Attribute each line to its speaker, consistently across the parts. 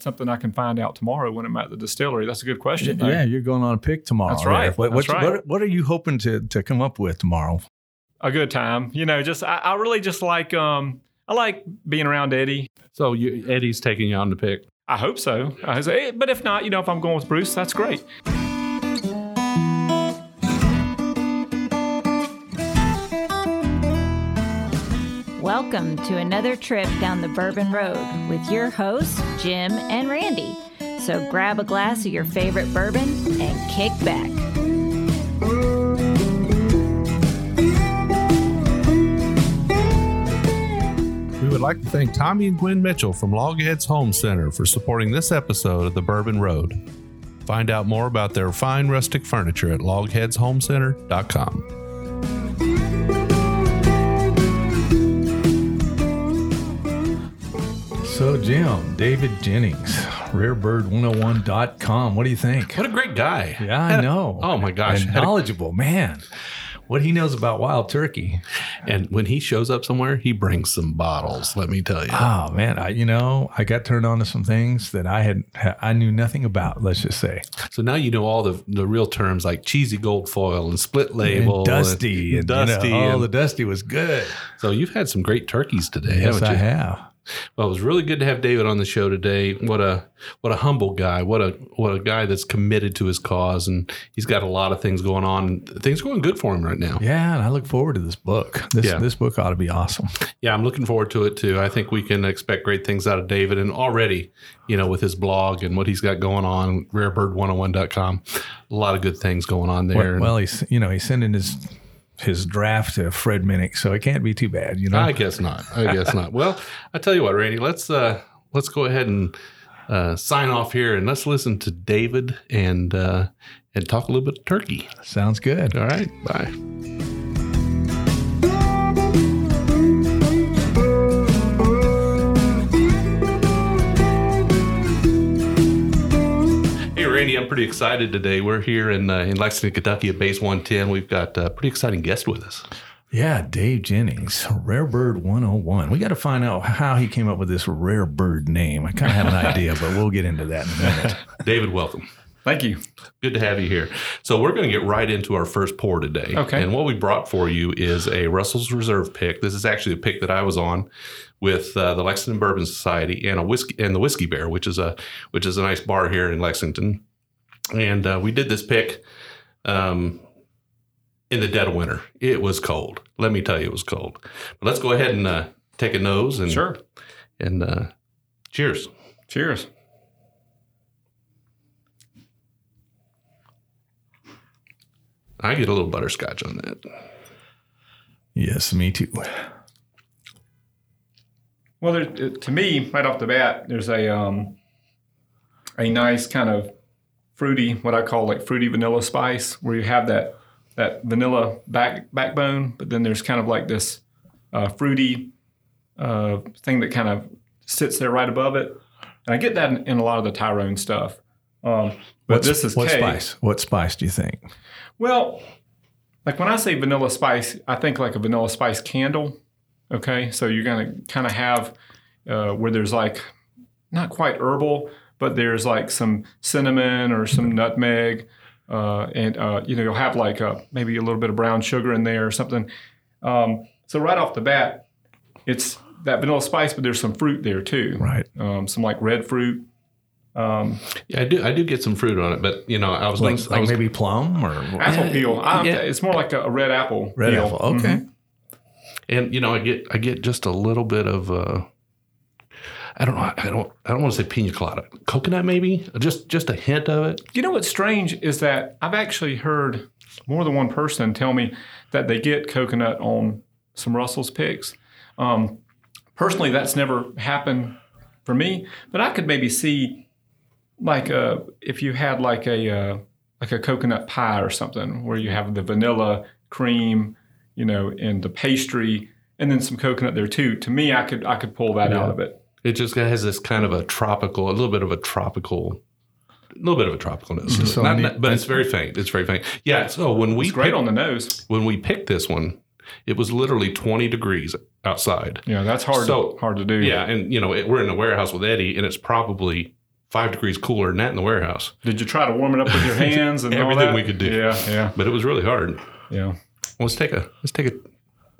Speaker 1: That's something I can find out tomorrow when I'm at the distillery. That's a good question. though.
Speaker 2: Yeah, you're going on a pick tomorrow.
Speaker 1: That's right.
Speaker 2: What,
Speaker 1: That's right.
Speaker 2: what, what are you hoping to, to come up with tomorrow?
Speaker 1: a good time. You know, just I, I really just like um I like being around Eddie.
Speaker 3: So you, Eddie's taking you on the pick.
Speaker 1: I hope so. I say, but if not, you know, if I'm going with Bruce, that's great.
Speaker 4: Welcome to another trip down the Bourbon Road with your hosts, Jim and Randy. So grab a glass of your favorite bourbon and kick back.
Speaker 3: We would like to thank Tommy and Gwen Mitchell from Logheads Home Center for supporting this episode of The Bourbon Road. Find out more about their fine rustic furniture at logheadshomecenter.com.
Speaker 2: So, Jim, David Jennings, rarebird101.com. What do you think?
Speaker 3: What a great guy.
Speaker 2: Yeah, I know.
Speaker 3: Oh my gosh.
Speaker 2: And
Speaker 3: Had a-
Speaker 2: knowledgeable, man. What he knows about wild turkey.
Speaker 3: And when he shows up somewhere, he brings some bottles, let me tell you.
Speaker 2: Oh man, I you know I got turned on to some things that I had I knew nothing about. Let's just say
Speaker 3: So now you know all the, the real terms like cheesy gold foil and split label.
Speaker 2: and dusty and,
Speaker 3: dusty.
Speaker 2: You know, oh,
Speaker 3: and-
Speaker 2: the dusty was good.
Speaker 3: so you've had some great turkeys today,
Speaker 2: Yes,
Speaker 3: haven't you?
Speaker 2: I
Speaker 3: you?
Speaker 2: have.
Speaker 3: Well, it was really good to have David on the show today. What a what a humble guy. What a what a guy that's committed to his cause, and he's got a lot of things going on. Things going good for him right now.
Speaker 2: Yeah, and I look forward to this book. This
Speaker 3: Yeah.
Speaker 2: this book ought to be awesome.
Speaker 3: Yeah, I'm looking forward to it too. I think we can expect great things out of David, and already, you know, with his blog and what he's got going on, rarebird101.com, a lot of good things going on there.
Speaker 2: Well, well, he's you know he's sending his his draft to Fred Minnick, so it can't be too bad. You know.
Speaker 3: I guess not. I guess not. Well, I tell you what, Randy, let's uh let's go ahead and uh, sign off here, and let's listen to David and uh, and talk a little bit of turkey.
Speaker 2: Sounds good.
Speaker 3: All right, bye. I'm pretty excited today. We're here in uh, in Lexington, Kentucky at Base 110. We've got a pretty exciting guest with us.
Speaker 2: Yeah, Dave Jennings, Rare Bird 101. We got to find out how he came up with this Rare Bird name. I kind of have an idea, but we'll get into that in a minute.
Speaker 3: David, welcome.
Speaker 1: Thank you.
Speaker 3: Good to have you here. So we're going to get right into our first pour today.
Speaker 1: Okay.
Speaker 3: And what we brought for you is a Russell's Reserve pick. This is actually a pick that I was on with uh, the Lexington Bourbon Society and a whiskey and the Whiskey Bear, which is a which is a nice bar here in Lexington. And uh, we did this pick um, in the dead of winter. It was cold. Let me tell you, it was cold. But let's go ahead and uh, take a nose and
Speaker 1: Sure.
Speaker 3: and uh, cheers.
Speaker 1: Cheers.
Speaker 3: I get a little butterscotch on that.
Speaker 2: Yes, me too.
Speaker 1: Well, there, to me, right off the bat, there's a um, a nice kind of fruity, what I call like fruity vanilla spice, where you have that that vanilla back backbone, but then there's kind of like this uh, fruity uh, thing that kind of sits there right above it, and I get that in, in a lot of the Tyrone stuff. Um, but
Speaker 2: What's-
Speaker 1: this is
Speaker 2: what
Speaker 1: K.
Speaker 2: spice? What spice do you think?
Speaker 1: Well, like when I say vanilla spice, I think like a vanilla spice candle. Okay, so you're gonna kind of have uh, where there's like not quite herbal, but there's like some cinnamon or some nutmeg, uh, and uh, you know you'll have like a, maybe a little bit of brown sugar in there or something. Um, so right off the bat, it's that vanilla spice, but there's some fruit there too.
Speaker 2: Right.
Speaker 1: Um, some like red fruit. Um,
Speaker 3: Yeah, I do. I do get some fruit on it, but you know, I was
Speaker 2: Like,
Speaker 3: gonna, I was,
Speaker 2: maybe plum or
Speaker 1: apple peel. I,
Speaker 3: yeah.
Speaker 1: It's more like a, a red apple.
Speaker 2: red
Speaker 1: peel.
Speaker 2: apple. Okay.
Speaker 1: Mhm.
Speaker 3: and you know, I get I get just a little bit of. Uh, I don't know. I don't. I don't want to say pina colada, coconut maybe. Just just a hint of it.
Speaker 1: You know what's strange is that I've actually heard more than one person tell me that they get coconut on some Russell's picks. Um, personally, that's never happened for me, but I could maybe see like a, if you had like a uh, like a coconut pie or something where you have the vanilla cream, you know, and the pastry, and then some coconut there too. To me, I could I could pull that out of it.
Speaker 3: It just has this kind of a tropical, a little bit of a tropical, a little bit of a tropicalness. to.
Speaker 2: So I
Speaker 3: but it's very faint. It's very faint. Yeah. So when we
Speaker 1: It's great
Speaker 3: picked-
Speaker 1: on the nose.
Speaker 3: when we picked this one, it was literally twenty degrees outside.
Speaker 1: Yeah, that's hard
Speaker 3: So-
Speaker 1: hard to do.
Speaker 3: Yeah, and you know it, we're in a warehouse with Eddie, and it's probably five degrees cooler than that in the warehouse.
Speaker 1: Did you try to warm it up with your hands and all
Speaker 3: Everything we could do.
Speaker 1: Yeah, yeah,
Speaker 3: But it was really hard.
Speaker 1: yeah.
Speaker 3: Let's take a let's take a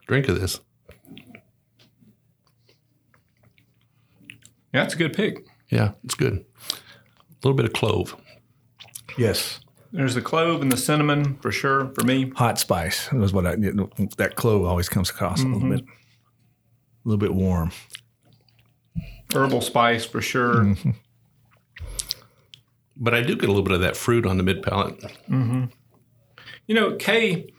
Speaker 3: drink of this.
Speaker 1: Yeah, that's a good pick.
Speaker 3: Yeah, it's good. A little bit of clove.
Speaker 2: Yes.
Speaker 1: There's the clove and the cinnamon for sure for me.
Speaker 2: Hot spice was what I that clove always comes across a little mm-hmm. bit. A little bit warm.
Speaker 1: Herbal spice for sure. Mm-hmm.
Speaker 3: But I do get a little bit of that fruit on the mid palate. Mm-hmm.
Speaker 1: You know, K,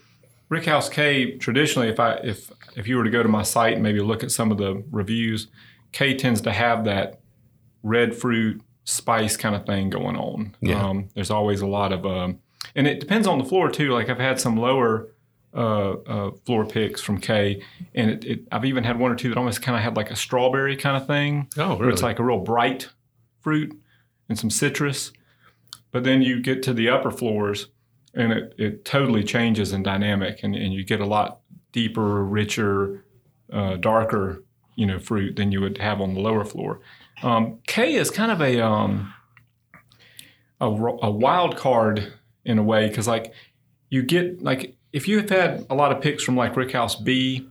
Speaker 1: Rickhouse K. Traditionally, if I if if you were to go to my site and maybe look at some of the reviews, K tends to have that red fruit spice kind of thing going on.
Speaker 3: Yeah.
Speaker 1: Um, there's always a lot of, um, and it depends on the floor too. Like I've had some lower uh, uh, floor picks from K, and it, it, I've even had one or two that almost kind of had like a strawberry kind of thing.
Speaker 3: Oh,
Speaker 1: where It's like a real bright fruit and some citrus. But then you get to the upper floors and it, it totally changes in dynamic and, and you get a lot deeper, richer, uh, darker, you know, fruit than you would have on the lower floor. Um, K is kind of a, um, a, a wild card in a way because like you get like if you've had a lot of picks from like Rickhouse B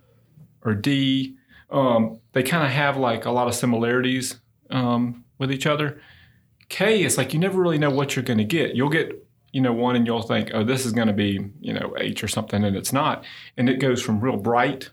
Speaker 1: or D, um, they kind of have like a lot of similarities um, with each other. K is like you never really know what you're going to get. You'll get you know one and you'll think, oh, this is going to be you know H or something, and it's not. And it goes from real bright,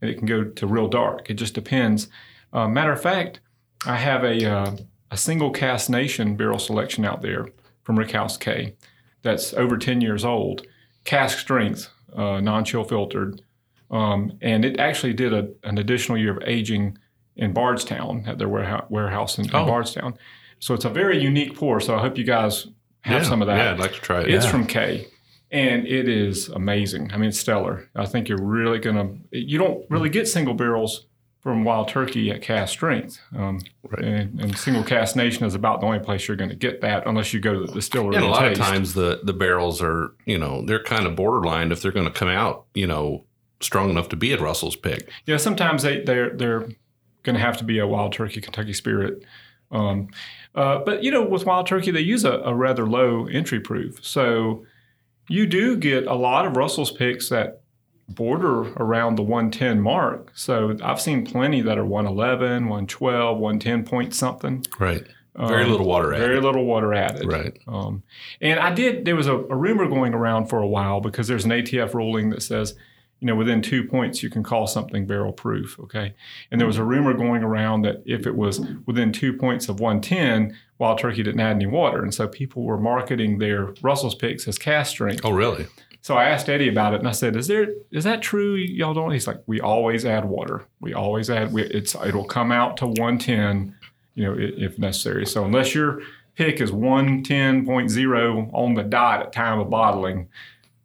Speaker 1: and it can go to real dark. It just depends. Uh, matter of fact, I have a uh, a Single Cask Nation barrel selection out there from Rickhouse K that's over 10 years old, cask strength, uh, non chill filtered. Um, and it actually did a, an additional year of aging in Bardstown at their warehouse, in
Speaker 3: Oh.
Speaker 1: Bardstown. So it's a very unique pour. So I hope you guys have
Speaker 3: yeah,
Speaker 1: some of that.
Speaker 3: Yeah, I'd like to try it.
Speaker 1: It's
Speaker 3: yeah.
Speaker 1: from K, and it is amazing. I mean, it's stellar. I think you're really gonna. You don't really get single barrels from Wild Turkey at cask strength, um,
Speaker 3: Right.
Speaker 1: and, and Single Cask Nation is about the only place you're going to get that, unless you go to the distillery.
Speaker 3: and a lot
Speaker 1: taste.
Speaker 3: of times the the barrels are you know they're kind of borderline if they're going to come out you know strong enough to be at Russell's pick.
Speaker 1: yeah, sometimes they they're they're going to have to be a Wild Turkey Kentucky Spirit. Um, uh, but you know, with Wild Turkey, they use a, a rather low entry proof, so you do get a lot of Russell's picks that border around the 110 mark. So I've seen plenty that are 111, 112, 110 point something.
Speaker 3: Right. Very
Speaker 1: Um,
Speaker 3: little water added.
Speaker 1: Very little water added.
Speaker 3: Right.
Speaker 1: Um, and I did, there was a, a rumor going around for a while because there's an ATF ruling that says, you know, within two points, you can call something barrel proof. Okay. And there was a rumor going around that if it was within two points of 110, Wild Turkey didn't add any water. And so people were marketing their Russell's picks as cask strength.
Speaker 3: Oh, really?
Speaker 1: So I asked Eddie about it, and I said, "Is there is that true? Y'all don't?" He's like, "We always add water. We always add. We, it's it'll come out to 110, you know, if necessary. So unless your pick is 110.0 on the dot at time of bottling,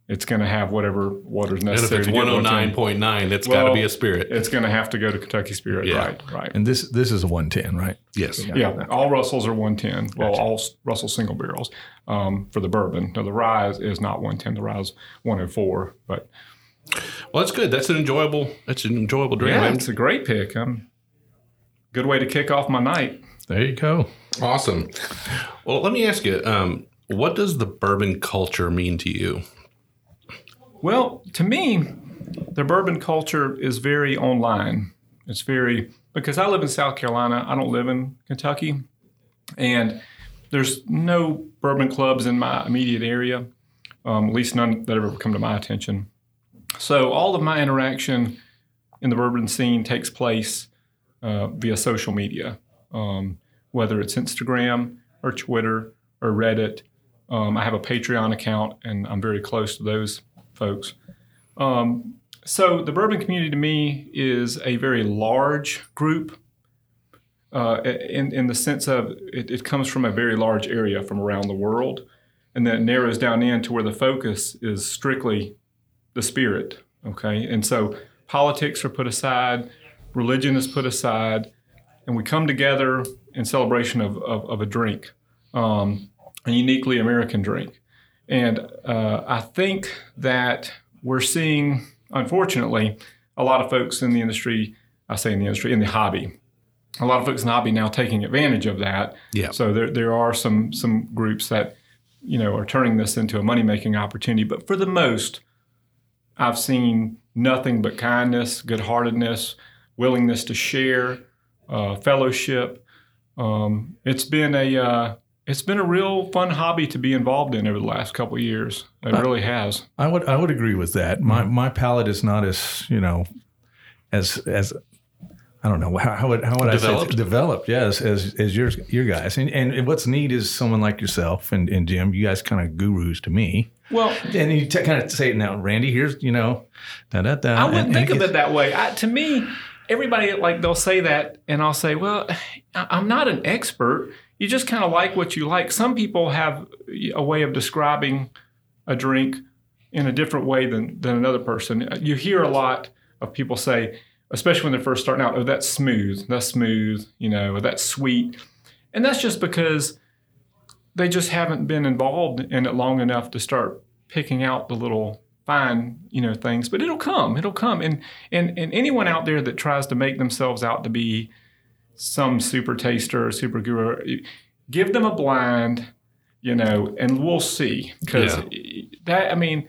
Speaker 1: it's going to have whatever water's
Speaker 3: And if
Speaker 1: necessary.
Speaker 3: it's
Speaker 1: to get 110.
Speaker 3: 109.9, it's got to be a spirit.
Speaker 1: It's going to have to go to Kentucky Spirit.
Speaker 3: Yeah.
Speaker 1: Right. Right.
Speaker 2: And this this is a 110, right?
Speaker 3: Yes.
Speaker 1: Yeah, all Russells are 110. Well, all Russell single barrels um, for the bourbon. Now the rye is, is not 110. The rye is 104. But
Speaker 3: Well, that's good. That's an enjoyable. That's an enjoyable drink.
Speaker 1: Yeah, it's a great pick. Um, good way to kick off my night.
Speaker 2: There you go.
Speaker 3: Awesome. Well, let me ask you, um, what does the bourbon culture mean to you?
Speaker 1: Well, to me, the bourbon culture is very online. It's very because I live in South Carolina. I don't live in Kentucky, and there's no bourbon clubs in my immediate area. Um, at least none that have ever come to my attention. So all of my interaction in the bourbon scene takes place uh, via social media, um, whether it's Instagram or Twitter or Reddit. Um, I have a Patreon account, and I'm very close to those folks. Um, so the bourbon community to me is a very large group. Uh, in, in the sense of it, it comes from a very large area from around the world, and then narrows down into where the focus is strictly the spirit. Okay, and so politics are put aside, religion is put aside, and we come together in celebration of, of, of a drink, um, a uniquely American drink. And uh, I think that we're seeing, unfortunately, a lot of folks in the industry, I say in the industry, in the hobby, a lot of folks in the hobby now taking advantage of that.
Speaker 3: Yeah.
Speaker 1: So there there are some some groups that you know are turning this into a money making opportunity. But for the most, I've seen nothing but kindness, good heartedness, willingness to share, uh, fellowship. Um, it's been a uh, it's been a real fun hobby to be involved in over the last couple of years. It really has.
Speaker 2: I would I would agree with that. My mm. my palate is not as you know as as I don't know how, how would how would I say
Speaker 3: Developed?
Speaker 2: developed? Yes, as as yours your guys. And and what's neat is someone like yourself and, and Jim. You guys kind of gurus to me.
Speaker 1: Well,
Speaker 2: And you t- kind of say it now, Randy. Here's you know, da da da.
Speaker 1: I wouldn't
Speaker 2: and-
Speaker 1: think
Speaker 2: and
Speaker 1: of it that way. I, to me, everybody like they'll say that, and I'll say, "Well, I'm not an expert. You just kind of like what you like." Some people have a way of describing a drink in a different way than than another person. You hear a lot of people say, especially when they're first starting out, "Oh, that's smooth. That's smooth," you know, or "That's sweet," and that's just because they just haven't been involved in it long enough to start picking out the little fine you know things but it'll come it'll come and and and anyone out there that tries to make themselves out to be some super taster or super guru. Give them a blind you know and we'll see. Because that i mean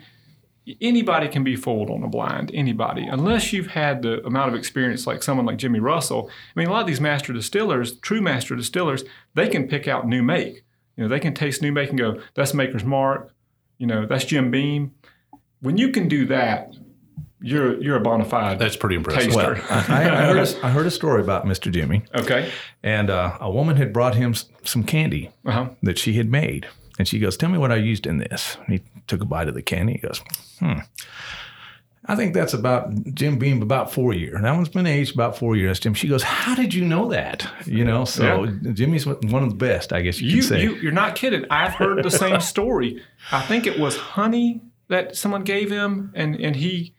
Speaker 1: anybody can be fooled on a blind anybody. Unless you've had the amount of experience like someone like jimmy russell. I mean a lot of these master distillers true master distillers they can pick out new make. You know they can taste new make and go that's maker's mark. You know that's jim beam. When you can do that you're you're a bona fide
Speaker 3: That's pretty impressive.
Speaker 1: taster
Speaker 2: Well, I, I, heard a, I heard a story about Mr. Jimmy,
Speaker 1: okay
Speaker 2: and uh, a woman had brought him some candy
Speaker 1: uh-huh
Speaker 2: that she had made. And she goes, Tell me what I used in this. And he took a bite of the candy. He goes, Hmm. I think that's about Jim Beam, about four years. That one's been aged about four years, Jim. She goes, How did you know that? You know, so Jimmy's one of the best, I guess you,
Speaker 1: you,
Speaker 2: could say.
Speaker 1: you you're not kidding i've heard the same story i think it was honey that someone gave him and and he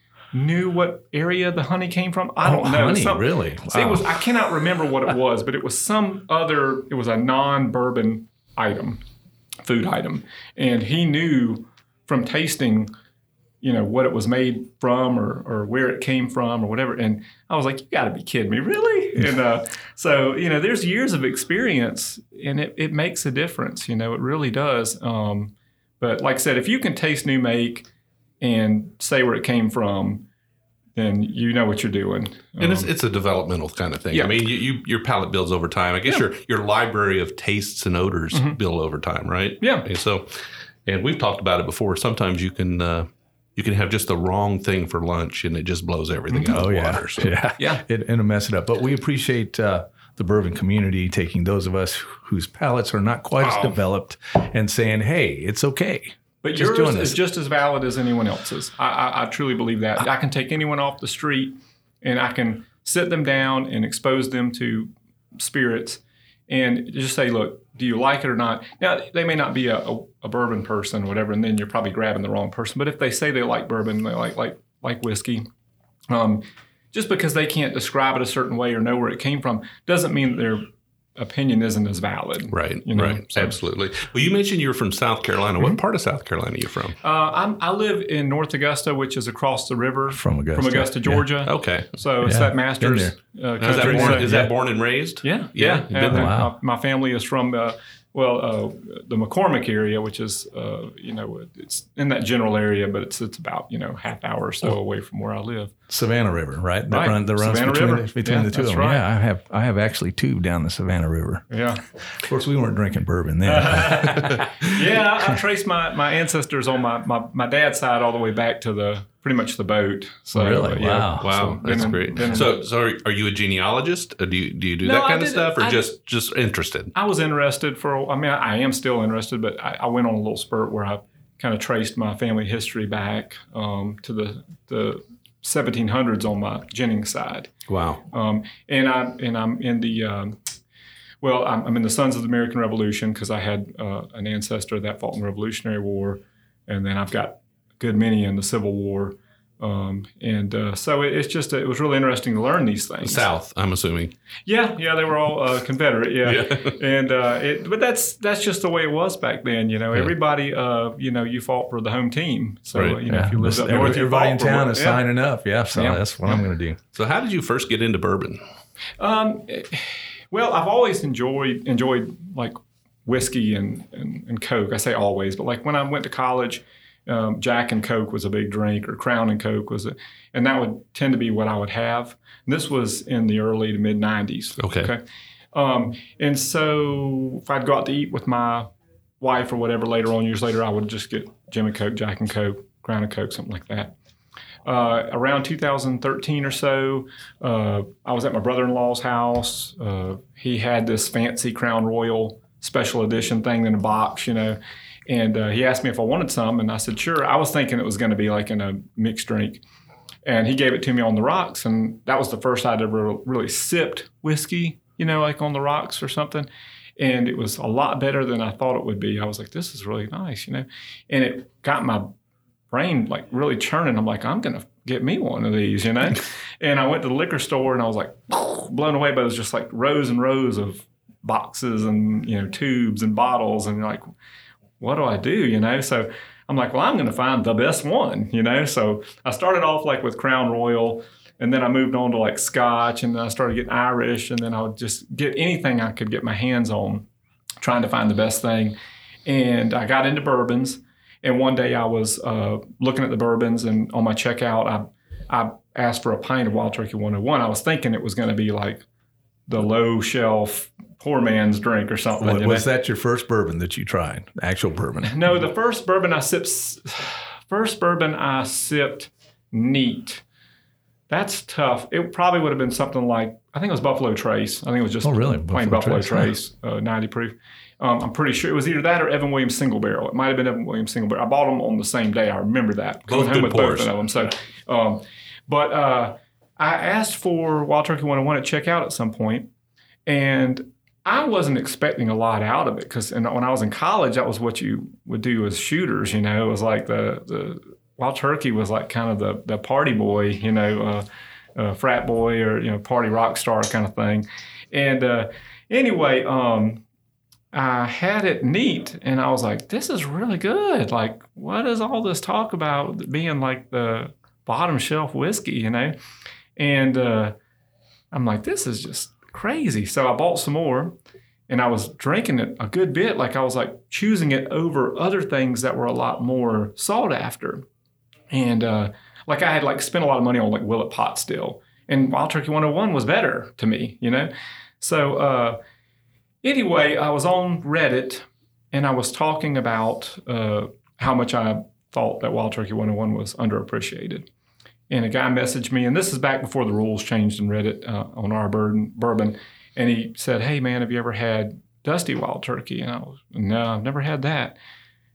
Speaker 1: knew what area the honey came from i don't
Speaker 2: Oh,
Speaker 1: know
Speaker 2: honey,
Speaker 1: Some-
Speaker 2: really?
Speaker 1: See, it was I cannot remember what it was, but it was some other. It was a non-bourbon item, food item, and he knew from tasting, you know, what it was made from or or where it came from or whatever. And I was like, you got to be kidding me, really? And uh, so you know, there's years of experience, and it it makes a difference. You know, it really does. Um, but like I said, if you can taste new make and say where it came from, then you know what you're doing.
Speaker 3: And it's,
Speaker 1: Um,
Speaker 3: it's a developmental kind of thing.
Speaker 1: Yeah.
Speaker 3: I mean, you, you your palate builds over time. I guess your your library of tastes and odors build over time, right?
Speaker 1: Mm-hmm. Yeah.
Speaker 3: And so, and we've talked about it before. Sometimes you can uh, you can have just the wrong thing for lunch, and it just blows everything out of
Speaker 2: oh,
Speaker 3: the
Speaker 2: yeah.
Speaker 3: water. So.
Speaker 2: Yeah.
Speaker 1: Yeah.
Speaker 2: It, it'll mess it up. But we appreciate uh, the bourbon community taking those of us whose palates are not quite as
Speaker 1: Oh.
Speaker 2: developed and saying, hey, it's okay.
Speaker 1: But
Speaker 2: Just
Speaker 1: yours is just as valid as anyone else's. I, I, I truly believe that. I can take anyone off the street and I can sit them down and expose them to spirits and just say, look, do you like it or not? Now, they may not be a, a, a bourbon person or whatever, and then you're probably grabbing the wrong person. But if they say they like bourbon, they like like like whiskey, um, just because they can't describe it a certain way or know where it came from doesn't mean that their opinion isn't as valid.
Speaker 3: Right,
Speaker 1: You know,
Speaker 3: right,
Speaker 1: so-
Speaker 3: absolutely. Well, you mentioned you're from South Carolina. What part of South Carolina are you from?
Speaker 1: Uh, I'm, I live in North Augusta, which is across the river
Speaker 2: From Augusta,
Speaker 1: from Augusta,
Speaker 2: yeah.
Speaker 1: Georgia.
Speaker 3: Okay,
Speaker 1: So it's that Masters uh,
Speaker 3: is that born, is that born and raised?
Speaker 1: yeah,
Speaker 3: Yeah,
Speaker 1: yeah. yeah.
Speaker 2: Wow.
Speaker 1: My, my family is from uh, well, uh, the McCormick area, which is uh, you know it's in that general area, but it's it's about you know half hour or so away from where I live.
Speaker 2: Savannah River, right? That
Speaker 1: Right.
Speaker 2: run, that runs
Speaker 1: Savannah
Speaker 2: between,
Speaker 1: River.
Speaker 2: The, between
Speaker 1: Yeah,
Speaker 2: the two of them.
Speaker 1: right.
Speaker 2: Yeah, I have I have actually two down the Savannah River.
Speaker 1: Yeah,
Speaker 2: Of course, we weren't drinking bourbon then.
Speaker 1: yeah. I, I traced my, my ancestors on my, my, my dad's side all the way back to the pretty much the boat. So
Speaker 2: Really?
Speaker 1: uh, yeah.
Speaker 2: Wow.
Speaker 3: Wow,
Speaker 1: So
Speaker 3: that's great.
Speaker 1: been
Speaker 3: So, so are, are you a genealogist? Or do you do you do
Speaker 1: No,
Speaker 3: that kind of stuff, or
Speaker 1: I-
Speaker 3: just just interested?
Speaker 1: I was interested for. I mean, I, I am still interested, but I, I went on a little spurt where I kind of traced my family history back um, to the the 1700s on my Jennings side,
Speaker 3: Wow.
Speaker 1: um, and I and I'm in the. Um, well, I'm, I'm in the Sons of the American Revolution because I had uh, an ancestor that fought in the Revolutionary War, and then I've got a good many in the Civil War, um, and uh, so it, it's just it was really interesting to learn these things.
Speaker 3: South, I'm assuming.
Speaker 1: Yeah, yeah, they were all uh, Confederate. Yeah,
Speaker 3: Yeah.
Speaker 1: and uh, it, but that's that's just the way it was back then. You know, everybody, uh, you know, you fought for the home team. So
Speaker 3: Right.
Speaker 1: you know, if you lived up north, you
Speaker 2: everybody in
Speaker 1: fought for
Speaker 2: town
Speaker 1: what-
Speaker 2: is
Speaker 1: yeah.
Speaker 2: signing up. Yeah, so
Speaker 1: Yeah.
Speaker 2: that's what I'm going to do.
Speaker 3: So, how did you first get into bourbon?
Speaker 1: Um, it- Well, I've always enjoyed enjoyed like whiskey and, and, and Coke. I say always, but like when I went to college, um, Jack and Coke was a big drink, or Crown and Coke was a, and that would tend to be what I would have. And this was in the early to mid '90s.
Speaker 3: Okay.
Speaker 1: Okay. Um, and so if I'd go out to eat with my wife or whatever later on, years later, I would just get Jim and Coke, Jack and Coke, Crown and Coke, something like that. Uh, around 2013 or so, uh, I was at my brother-in-law's house. Uh, he had this fancy Crown Royal special edition thing in a box, you know, and uh, he asked me if I wanted some, and I said sure. I was thinking it was going to be like in a mixed drink, and he gave it to me on the rocks, and that was the first I'd ever really sipped whiskey, you know, like on the rocks or something. And it was a lot better than I thought it would be. I was like, this is really nice, you know, and it got my brain like really churning. I'm like, I'm gonna get me one of these, you know. and I went to the liquor store and I was like blown away by it was just like rows and rows of boxes and you know tubes and bottles and like, what do I do, you know? So I'm like, well, I'm going to find the best one, you know. So I started off like with Crown Royal, and then I moved on to like Scotch, and then I started getting Irish, and then I would just get anything I could get my hands on, trying to find the best thing. And I got into bourbons. And one day I was uh, looking at the bourbons, and on my checkout, I I asked for a pint of Wild Turkey 101. I was thinking it was going to be like the low shelf poor man's drink or something.
Speaker 2: Was, was that your first bourbon that you tried? Actual bourbon?
Speaker 1: No, the first bourbon I sipped, first bourbon I sipped neat. That's tough. It probably would have been something like I think it was Buffalo Trace. I think it was just
Speaker 2: Oh, really?
Speaker 1: plain
Speaker 2: Buffalo
Speaker 1: Buffalo
Speaker 2: Trace,
Speaker 1: Trace, uh, 90 proof. Um, I'm pretty sure it was either that or Evan Williams single barrel. It might have been Evan Williams single barrel. I bought them on the same day. I remember that.
Speaker 3: Both good
Speaker 1: with
Speaker 3: pours.
Speaker 1: both of them. So, um, but uh, I asked for Wild Turkey 101 at checkout at some point, and I wasn't expecting a lot out of it because when I was in college, that was what you would do as shooters. You know, it was like the the Wild Turkey was like kind of the the party boy, you know, uh, uh, frat boy or you know party rock star kind of thing. And uh, anyway, um, I had it neat, and I was like, "This is really good. Like, what is all this talk about being like the bottom shelf whiskey?" You know, and uh, I'm like, "This is just crazy." So I bought some more, and I was drinking it a good bit. Like I was like choosing it over other things that were a lot more sought after, and uh, like I had like spent a lot of money on like Willet Pot still, and Wild Turkey 101 was better to me, you know. So uh, anyway, I was on Reddit and I was talking about uh, how much I thought that Wild Turkey 101 was underappreciated. And a guy messaged me, and this is back before the rules changed in Reddit uh, on our bourbon, bourbon. And he said, Hey, man, have you ever had Dusty Wild Turkey? And I was, No, I've never had that.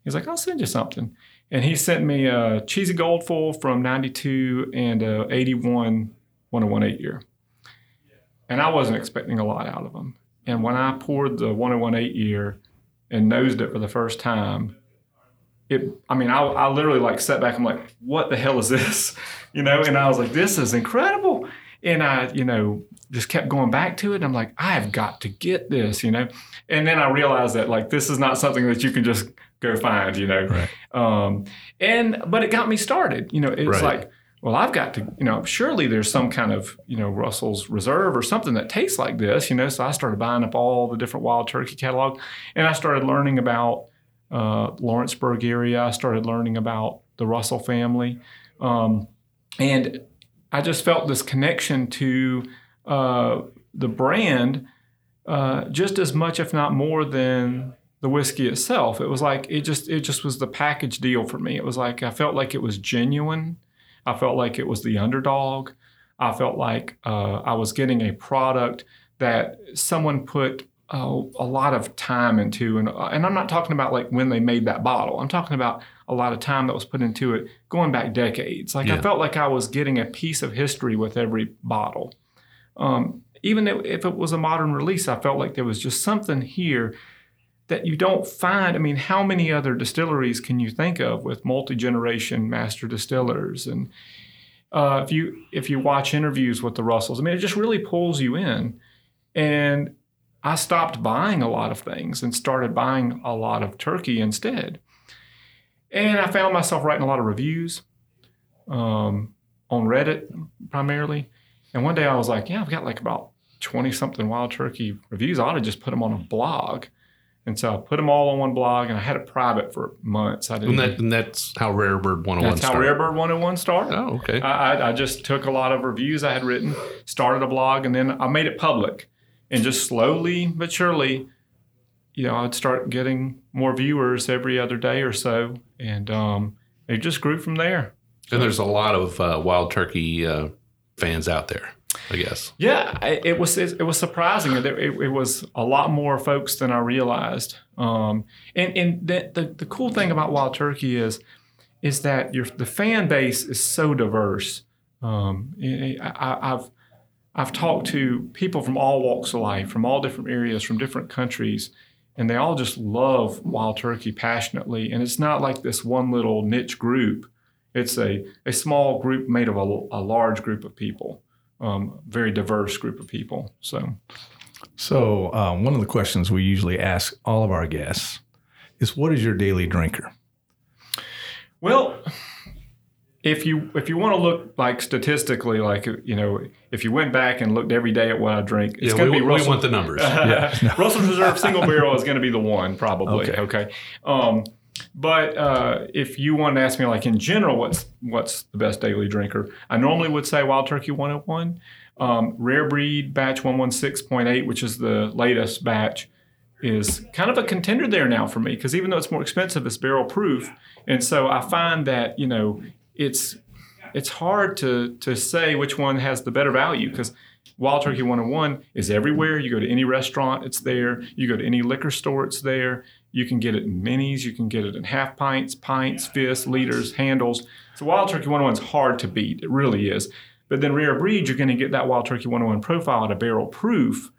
Speaker 1: He's like, I'll send you something. And he sent me a Cheesy Gold Foil from 92 and a 81 1018 year. And I wasn't expecting a lot out of them. And when I poured the 1018 year and nosed it for the first time, it, I mean, I, I literally like sat back. I'm like, what the hell is this? You know, and I was like, this is incredible. And I, you know, just kept going back to it. And I'm like, I have got to get this, you know. And then I realized that like this is not something that you can just go find, you know.
Speaker 2: Right.
Speaker 1: Um, and but it got me started. You know, it's
Speaker 3: Right.
Speaker 1: like, well, I've got to, you know, surely there's some kind of, you know, Russell's Reserve or something that tastes like this, you know. So I started buying up all the different wild turkey catalog, and I started learning about uh, Lawrenceburg area. I started learning about the Russell family, um, and I just felt this connection to uh, the brand uh, just as much, if not more, than the whiskey itself. It was like it just it just was the package deal for me. It was like I felt like it was genuine. I felt like it was the underdog. I felt like uh, I was getting a product that someone put uh, a lot of time into, and and I'm not talking about like when they made that bottle. I'm talking about a lot of time that was put into it going back decades. Like I felt like I was getting a piece of history with every bottle. Um, even if if it was a modern release, I felt like there was just something here that you don't find. I mean, how many other distilleries can you think of with multi generation master distillers? And uh, if you if you watch interviews with the Russells, I mean, it just really pulls you in. And I stopped buying a lot of things and started buying a lot of turkey instead. And I found myself writing a lot of reviews um, on Reddit primarily. And one day I was like, yeah, I've got like about 20 something wild turkey reviews. I ought to just put them on a blog. And so I put them all on one blog and I had it private for months. I didn't.
Speaker 3: And, that, and that's how Rare Bird 101
Speaker 1: that's how
Speaker 3: started.
Speaker 1: Rare Bird 101 started.
Speaker 3: Oh, okay.
Speaker 1: I, I, I just took a lot of reviews I had written, started a blog, and then I made it public. And just slowly but surely, you know, I'd start getting more viewers every other day or so. And um, it just grew from there.
Speaker 3: and there's a lot of uh, wild turkey uh, fans out there, I guess.
Speaker 1: Yeah, I- it was it, it was surprising. It, it, it was a lot more folks than I realized. Um, and and the, the the cool thing about wild turkey is is that your the fan base is so diverse. Um, I, I've I've talked to people from all walks of life, from all different areas, from different countries, and they all just love wild turkey passionately. And it's not like this one little niche group. It's a, a small group made of a, a large group of people um, very diverse group of people. So,
Speaker 2: So, uh, one of the questions we usually ask all of our guests is what is your daily drinker?
Speaker 1: well, if you if you want to look like statistically, like you know, if you went back and looked every day at what I drink, it's
Speaker 3: Yeah,
Speaker 1: going
Speaker 3: we,
Speaker 1: to be
Speaker 3: we want the numbers.
Speaker 1: Russell's Reserve Single Barrel is going to be the one, probably.
Speaker 2: Okay.
Speaker 1: Okay. Um, but uh, if you want to ask me, like in general, what's what's the best daily drinker? I normally would say Wild Turkey 101, um, Rare Breed Batch 116.8, which is the latest batch, is kind of a contender there now for me because even though it's more expensive, it's barrel proof, and so I find that you know it's it's hard to to say which one has the better value because Wild Turkey 101 is everywhere. You go to any restaurant, it's there. You go to any liquor store, it's there. You can get it in minis, you can get it in half pints, pints, fists, liters, handles. So Wild Turkey 101 is hard to beat. It really is. But then Rare Breed, you're going to get that Wild Turkey 101 profile at a barrel proof.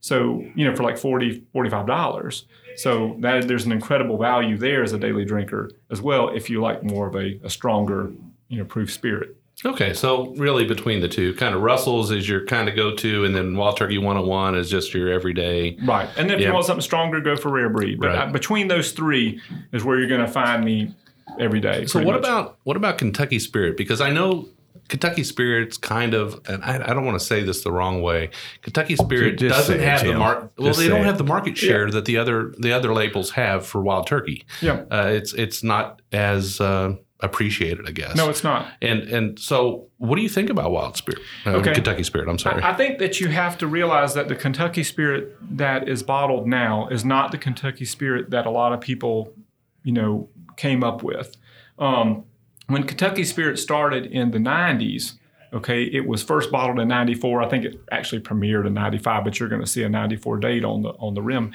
Speaker 1: So, you know, for like 40 $45. So that there's an incredible value there as a daily drinker as well if you like more of a, a stronger, you know, proof spirit.
Speaker 3: Okay, so really between the two, kind of Russell's is your kind of go to, and then Wild Turkey 101 is just your everyday.
Speaker 1: Right. And then if
Speaker 3: Yeah.
Speaker 1: you want something stronger, go for rare breed. But
Speaker 3: Right.
Speaker 1: uh, between those three is where you're going to find me every day.
Speaker 3: So what
Speaker 1: much.
Speaker 3: about what about Kentucky Spirit? Because I know Kentucky Spirit's kind of, and I, I don't want to say this the wrong way. Kentucky Spirit
Speaker 2: Just
Speaker 3: doesn't
Speaker 2: say it,
Speaker 3: have the
Speaker 2: Jim.
Speaker 3: market. Well,
Speaker 2: Just
Speaker 3: they don't
Speaker 2: it.
Speaker 3: have the market share that the other the other labels have for Wild Turkey.
Speaker 1: Yeah.
Speaker 3: Uh, it's it's not as uh, appreciated, I guess.
Speaker 1: No, it's not.
Speaker 3: and and so what do you think about Wild Spirit? Uh,
Speaker 1: Okay.
Speaker 3: Kentucky Spirit. I'm sorry.
Speaker 1: I I think that you have to realize that the Kentucky Spirit that is bottled now is not the Kentucky Spirit that a lot of people, you know, came up with. Um, when Kentucky Spirit started in the 90s, okay, it was first bottled in 94. I think it actually premiered in 95, but you're going to see a 94 date on the on the rim.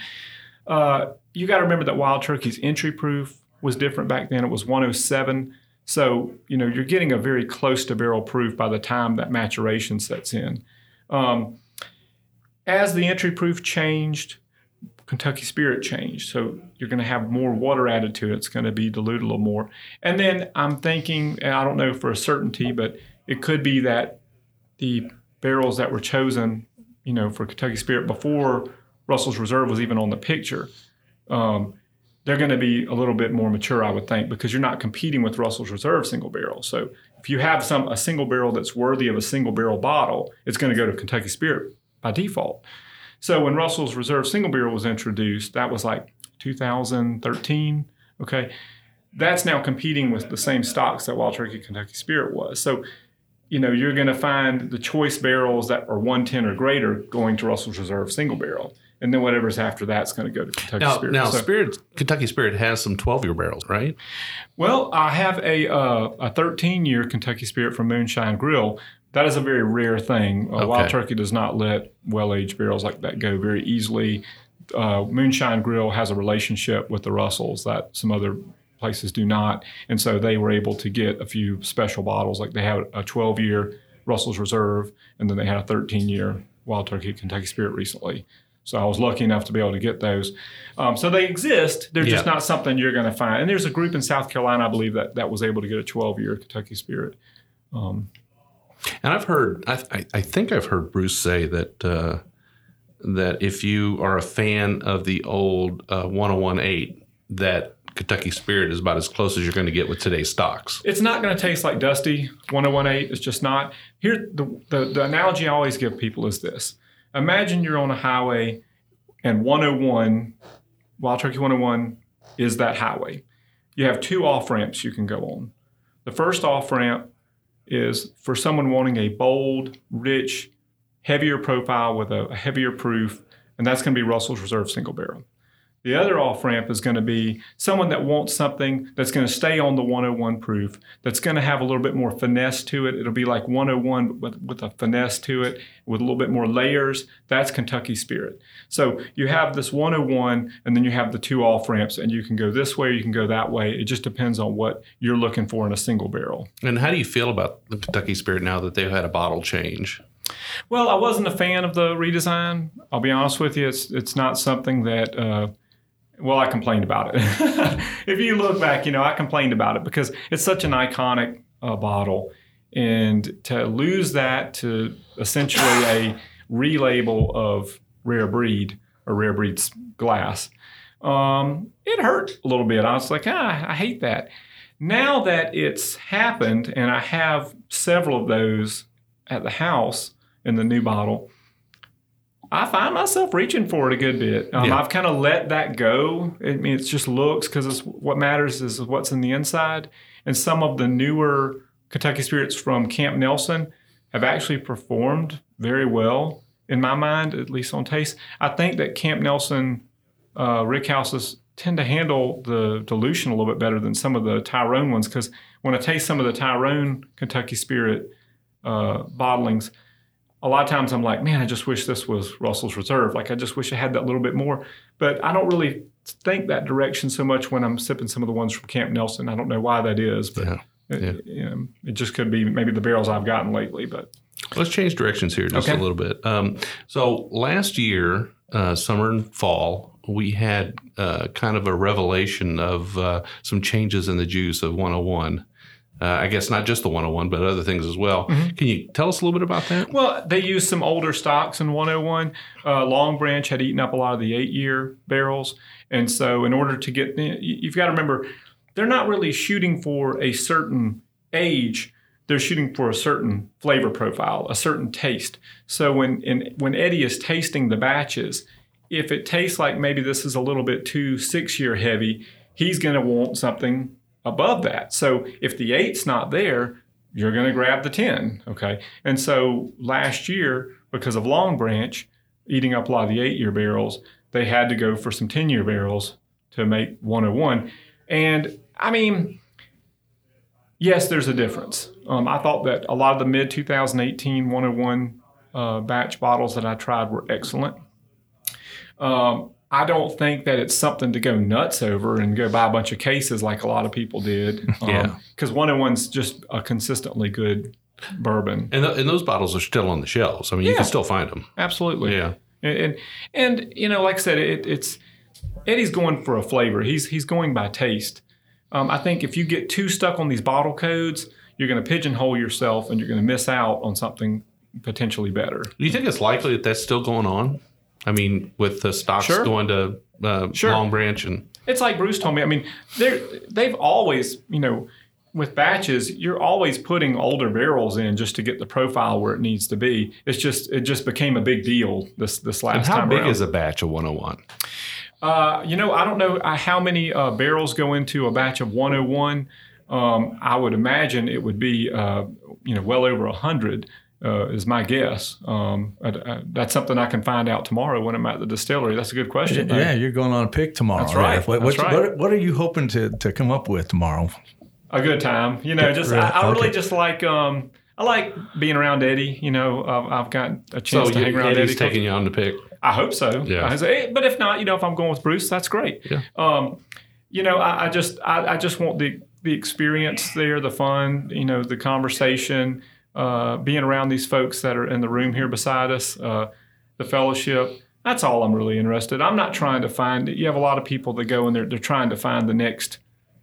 Speaker 1: Uh, you got to remember that Wild Turkey's entry proof was different back then. It was 107. So, you know, you're getting a very close to barrel proof by the time that maturation sets in. Um, as the entry proof changed, Kentucky Spirit changed. So you're going to have more water added to it. It's going to be diluted a little more. And then I'm thinking, I don't know for a certainty, but it could be that the barrels that were chosen, you know, for Kentucky Spirit before Russell's Reserve was even on the picture, um, they're going to be a little bit more mature, I would think, because you're not competing with Russell's Reserve single barrel. So if you have some a single barrel that's worthy of a single barrel bottle, it's going to go to Kentucky Spirit by default. So when Russell's Reserve single barrel was introduced, that was like 2013. Okay, that's now competing with the same stocks that Wild Turkey Kentucky Spirit was. So you know you're going to find the choice barrels that are 110 or greater going to Russell's Reserve single barrel, and then whatever's after that's going to go to Kentucky
Speaker 3: now,
Speaker 1: Spirit.
Speaker 3: now
Speaker 1: So-
Speaker 3: Spirit Kentucky Spirit has some 12 year barrels, right?
Speaker 1: Well, I have a uh, a 13 year Kentucky Spirit from Moonshine Grill. That is a very rare thing. Uh, Wild Turkey does not let well aged barrels like that go very easily. Uh, Moonshine Grill has a relationship with the Russells that some other places do not, and so they were able to get a few special bottles. Like they have a 12 year Russell's Reserve, and then they had a 13 year Wild Turkey Kentucky Spirit recently. So I was lucky enough to be able to get those. Um, so they exist. They're just not something you're going to find. And there's a group in South Carolina, I believe, that, that was able to get a 12 year Kentucky Spirit.
Speaker 3: And I've heard, I, I, think I've heard Bruce say that uh, that if you are a fan of the old uh, 1018, that Kentucky Spirit is about as close as you're going to get with today's stocks.
Speaker 1: It's not going to taste like Dusty 1018. It's just not. Here, the, the, the analogy I always give people is this imagine you're on a highway and 101, Wild Turkey 101 is that highway. You have two off ramps you can go on. The first off ramp is for someone wanting a bold, rich, heavier profile with a, heavier proof, and that's going to be Russell's Reserve single barrel. The other off ramp is going to be someone that wants something that's going to stay on the 101 proof, that's going to have a little bit more finesse to it. It'll be like 101 with, with a finesse to it, with a little bit more layers. That's Kentucky Spirit. So you have this 101, and then you have the two off ramps, and you can go this way, you can go that way. It just depends on what you're looking for in a single barrel.
Speaker 3: And how do you feel about the Kentucky Spirit now that they've had a bottle change?
Speaker 1: Well, I wasn't a fan of the redesign. I'll be honest with you; it's it's not something that. Uh, well, I complained about it. if you look back, you know, I complained about it because it's such an iconic uh, bottle. And to lose that to essentially a relabel of rare breed or rare breed's glass, um, it hurt a little bit. I was like, ah, I hate that. Now that it's happened, and I have several of those at the house in the new bottle, I find myself reaching for it a good bit. Um,
Speaker 3: Yeah.
Speaker 1: I've kind of let that go. I mean, it's just looks because it's what matters is what's in the inside. And some of the newer Kentucky spirits from Camp Nelson have actually performed very well in my mind, at least on taste. I think that Camp Nelson uh, rick houses tend to handle the dilution a little bit better than some of the Tyrone ones because when I taste some of the Tyrone Kentucky Spirit uh, bottlings, a lot of times I'm like, man, I just wish this was Russell's Reserve. Like, I just wish I had that little bit more. But I don't really think that direction so much when I'm sipping some of the ones from Camp Nelson. I don't know why that is, but
Speaker 3: Yeah.
Speaker 1: it,
Speaker 3: Yeah.
Speaker 1: you know, it just could be maybe the barrels I've gotten lately. But
Speaker 3: Let's change directions here just
Speaker 1: Okay.
Speaker 3: a little bit. Um, so last year, uh, summer and fall, we had uh, kind of a revelation of uh, some changes in the juice of 101. Uh, I guess not just the 101, but other things as well.
Speaker 1: Mm-hmm.
Speaker 3: Can you tell us a little bit about that?
Speaker 1: Well, they used some older stocks in 101. Uh, Longbranch had eaten up a lot of the eight year barrels. And so, in order to get, you- you've got to remember, they're not really shooting for a certain age. They're shooting for a certain flavor profile, a certain taste. So when in, when Eddie is tasting the batches, if it tastes like maybe this is a little bit too six year heavy, he's going to want something above that. So if the eight's not there, you're going to grab the 10. Okay. And so last year, because of Longbranch eating up a lot of the eight year barrels, they had to go for some 10 year barrels to make 101. And I mean, yes, there's a difference. Um, I thought that a lot of the mid 2018 101 uh, batch bottles that I tried were excellent. Um, I don't think that it's something to go nuts over and go buy a bunch of cases like a lot of people did.
Speaker 3: Yeah.
Speaker 1: Because 101's just a consistently good bourbon.
Speaker 3: And, th- and those bottles are still on the shelves. I mean, you can still find them.
Speaker 1: Absolutely.
Speaker 3: Yeah.
Speaker 1: And, and and you know, like I said, it, it's Eddie's going for a flavor. He's he's going by taste. Um, I think if you get too stuck on these bottle codes, you're going to pigeonhole yourself, and you're going to miss out on something potentially better.
Speaker 3: Do you think it's likely that that's still going on? I mean, with the stocks
Speaker 1: Sure.
Speaker 3: going to uh,
Speaker 1: Sure.
Speaker 3: Longbranch and
Speaker 1: It's like Bruce told me. I mean, they're they've always, you know, with batches, you're always putting older barrels in just to get the profile where it needs to be. It's just it just became a big deal this this last
Speaker 3: And how
Speaker 1: time
Speaker 3: big
Speaker 1: around.
Speaker 3: is a batch of 101?
Speaker 1: Uh, you know, I don't know uh, how many uh, barrels go into a batch of 101. Um, I would imagine it would be, uh, you know, well over 100 uh, is my guess. Um, I- I- that's something I can find out tomorrow when I'm at the distillery. That's a good question. though.
Speaker 2: Yeah, you're going on a pick tomorrow.
Speaker 1: That's right.
Speaker 2: Yeah. What,
Speaker 1: That's right.
Speaker 2: what, what are you hoping to, to come up with tomorrow?
Speaker 1: A good time. You know, just I, I
Speaker 2: Really?
Speaker 1: really just like um, I like being around Eddie. You know, uh, I've got a
Speaker 3: So
Speaker 1: chance to
Speaker 3: you,
Speaker 1: hang around
Speaker 3: Eddie's
Speaker 1: Eddie.
Speaker 3: taking you on the pick.
Speaker 1: I hope so.
Speaker 3: Yeah.
Speaker 1: Say, but if not, you know, if I'm going with Bruce, that's great.
Speaker 3: Yeah.
Speaker 1: Um, you know, I, I just I, I just want the the experience there, the fun, you know, the conversation, uh, being around these folks that are in the room here beside us, uh, the fellowship. That's all I'm really interested. I'm not trying to find. You have a lot of people that go and they're they're trying to find the next,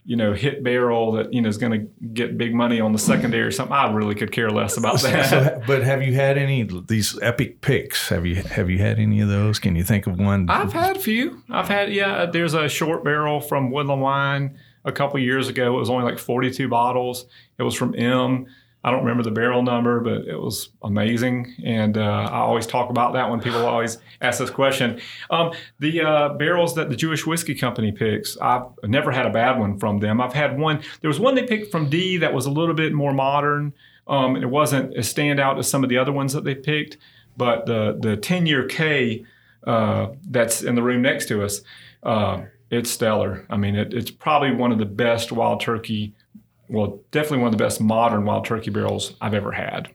Speaker 1: you know, hit barrel that you know is going to get big money on the secondary or something. I really could care less about that.
Speaker 2: So, but have you had any of these epic picks? Have you have you had any of those? Can you think of one?
Speaker 1: I've had a few. I've had yeah. There's a short barrel from Woodland Wine a couple years ago. It was only like 42 bottles. It was from M. I don't remember the barrel number, but it was amazing. And uh, I always talk about that when people always ask this question. Um, the uh, barrels that the Jewish Whiskey Company picks, I've never had a bad one from them. I've had one, there was one they picked from D that was a little bit more modern. Um, it wasn't as standout as some of the other ones that they picked, but the, the 10 year K uh, that's in the room next to us, uh, it's stellar. I mean, it, it's probably one of the best wild turkey well, definitely one of the best modern wild turkey barrels I've ever had.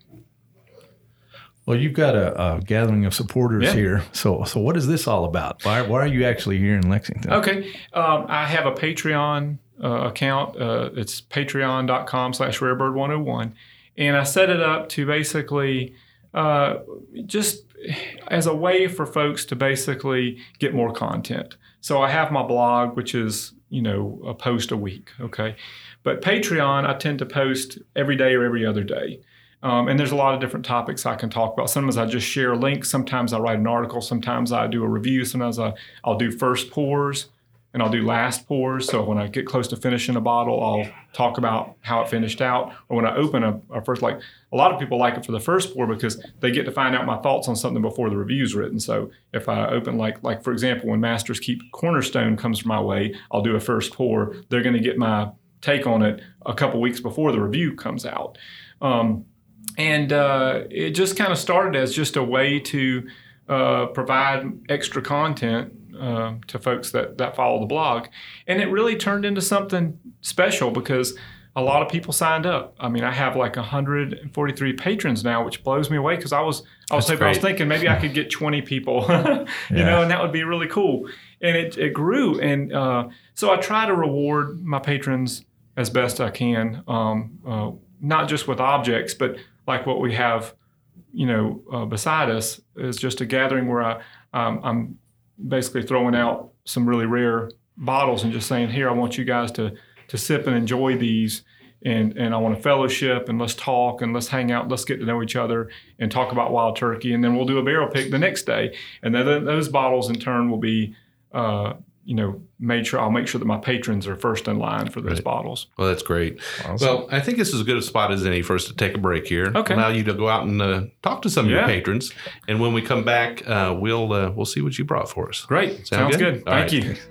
Speaker 2: Well, you've got a, a gathering of supporters
Speaker 1: Yeah.
Speaker 2: here. So, so what is this all about? Why, why are you actually here in Lexington?
Speaker 1: Okay. Um, I have a Patreon uh, account. Uh, it's patreon.com slash rarebird101. And I set it up to basically uh, just as a way for folks to basically get more content. So I have my blog, which is, you know, a post a week. Okay. But Patreon, I tend to post every day or every other day. Um, and there's a lot of different topics I can talk about. Sometimes I just share links. Sometimes I write an article. Sometimes I do a review. Sometimes I, I'll do first pours and I'll do last pours. So when I get close to finishing a bottle, I'll talk about how it finished out. Or when I open a, a first, like a lot of people like it for the first pour because they get to find out my thoughts on something before the review's written. So if I open like like for example, when Masters Keep Cornerstone comes my way, I'll do a first pour. They're going to get my take on it a couple weeks before the review comes out. Um, and uh, it just kind of started as just a way to uh, provide extra content uh, to folks that, that follow the blog. And it really turned into something special because a lot of people signed up. I mean, I have like 143 patrons now, which blows me away because I was I was, I was thinking maybe I could get 20 people, you
Speaker 2: Yeah.
Speaker 1: know, and that would be really cool. And it, it grew. And uh, so I try to reward my patrons as best I can, um, uh, not just with objects, but like what we have, you know, uh, beside us is just a gathering where I, um, I'm basically throwing out some really rare bottles and just saying, here, I want you guys to to sip and enjoy these. And, and I want a fellowship and let's talk and let's hang out, let's get to know each other and talk about wild turkey. And then we'll do a barrel pick the next day. And then those bottles in turn will be, uh, you know, made sure I'll make sure that my patrons are first in line for those
Speaker 3: Right.
Speaker 1: bottles.
Speaker 3: Well, that's great. Well, I think this is as good a spot as any for us to take a break here.
Speaker 1: Okay.
Speaker 3: Allow you to go out and uh, talk to some of
Speaker 1: Yeah.
Speaker 3: your patrons, and when we come back, uh, we'll uh, we'll see what you brought for us.
Speaker 1: Great.
Speaker 3: Sound
Speaker 1: Sounds
Speaker 3: good?
Speaker 1: good. Thank
Speaker 3: right.
Speaker 1: you.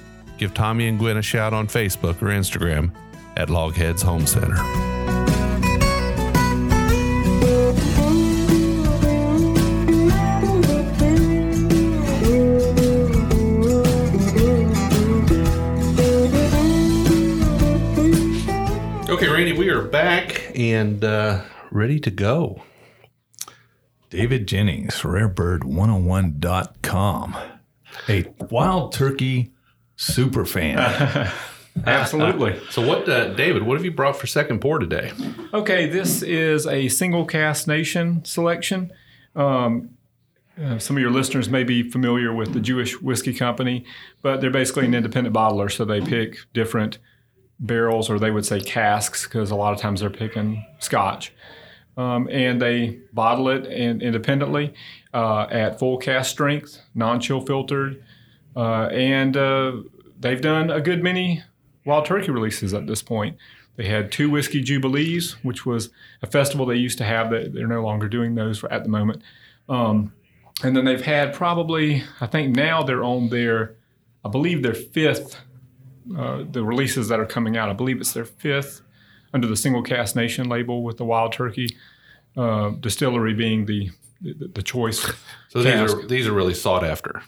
Speaker 3: give Tommy and Gwen a shout on Facebook or Instagram at Logheads Home Center. Okay, Randy, we are back and uh, ready to go.
Speaker 2: David Jennings, rarebird101.com. A wild turkey super fan.
Speaker 1: Absolutely.
Speaker 3: So, what, uh, David? What have you brought for second pour today?
Speaker 1: Okay, this is a single cask nation selection. Um, uh, some of your listeners may be familiar with the Jewish Whiskey Company, but they're basically an independent bottler, so they pick different barrels, or they would say casks, because a lot of times they're picking Scotch. Um, and they bottle it in, independently uh, at full cask strength, non-chill filtered, uh, and uh, they've done a good many wild turkey releases at this point. They had two whiskey jubilees, which was a festival they used to have. That they're no longer doing those at the moment. Um, and then they've had probably, I think now they're on their, I believe their fifth, uh, the releases that are coming out. I believe it's their fifth under the Single Cask Nation label with the Wild Turkey uh, distillery being the the, the choice.
Speaker 3: So these are these are really sought after.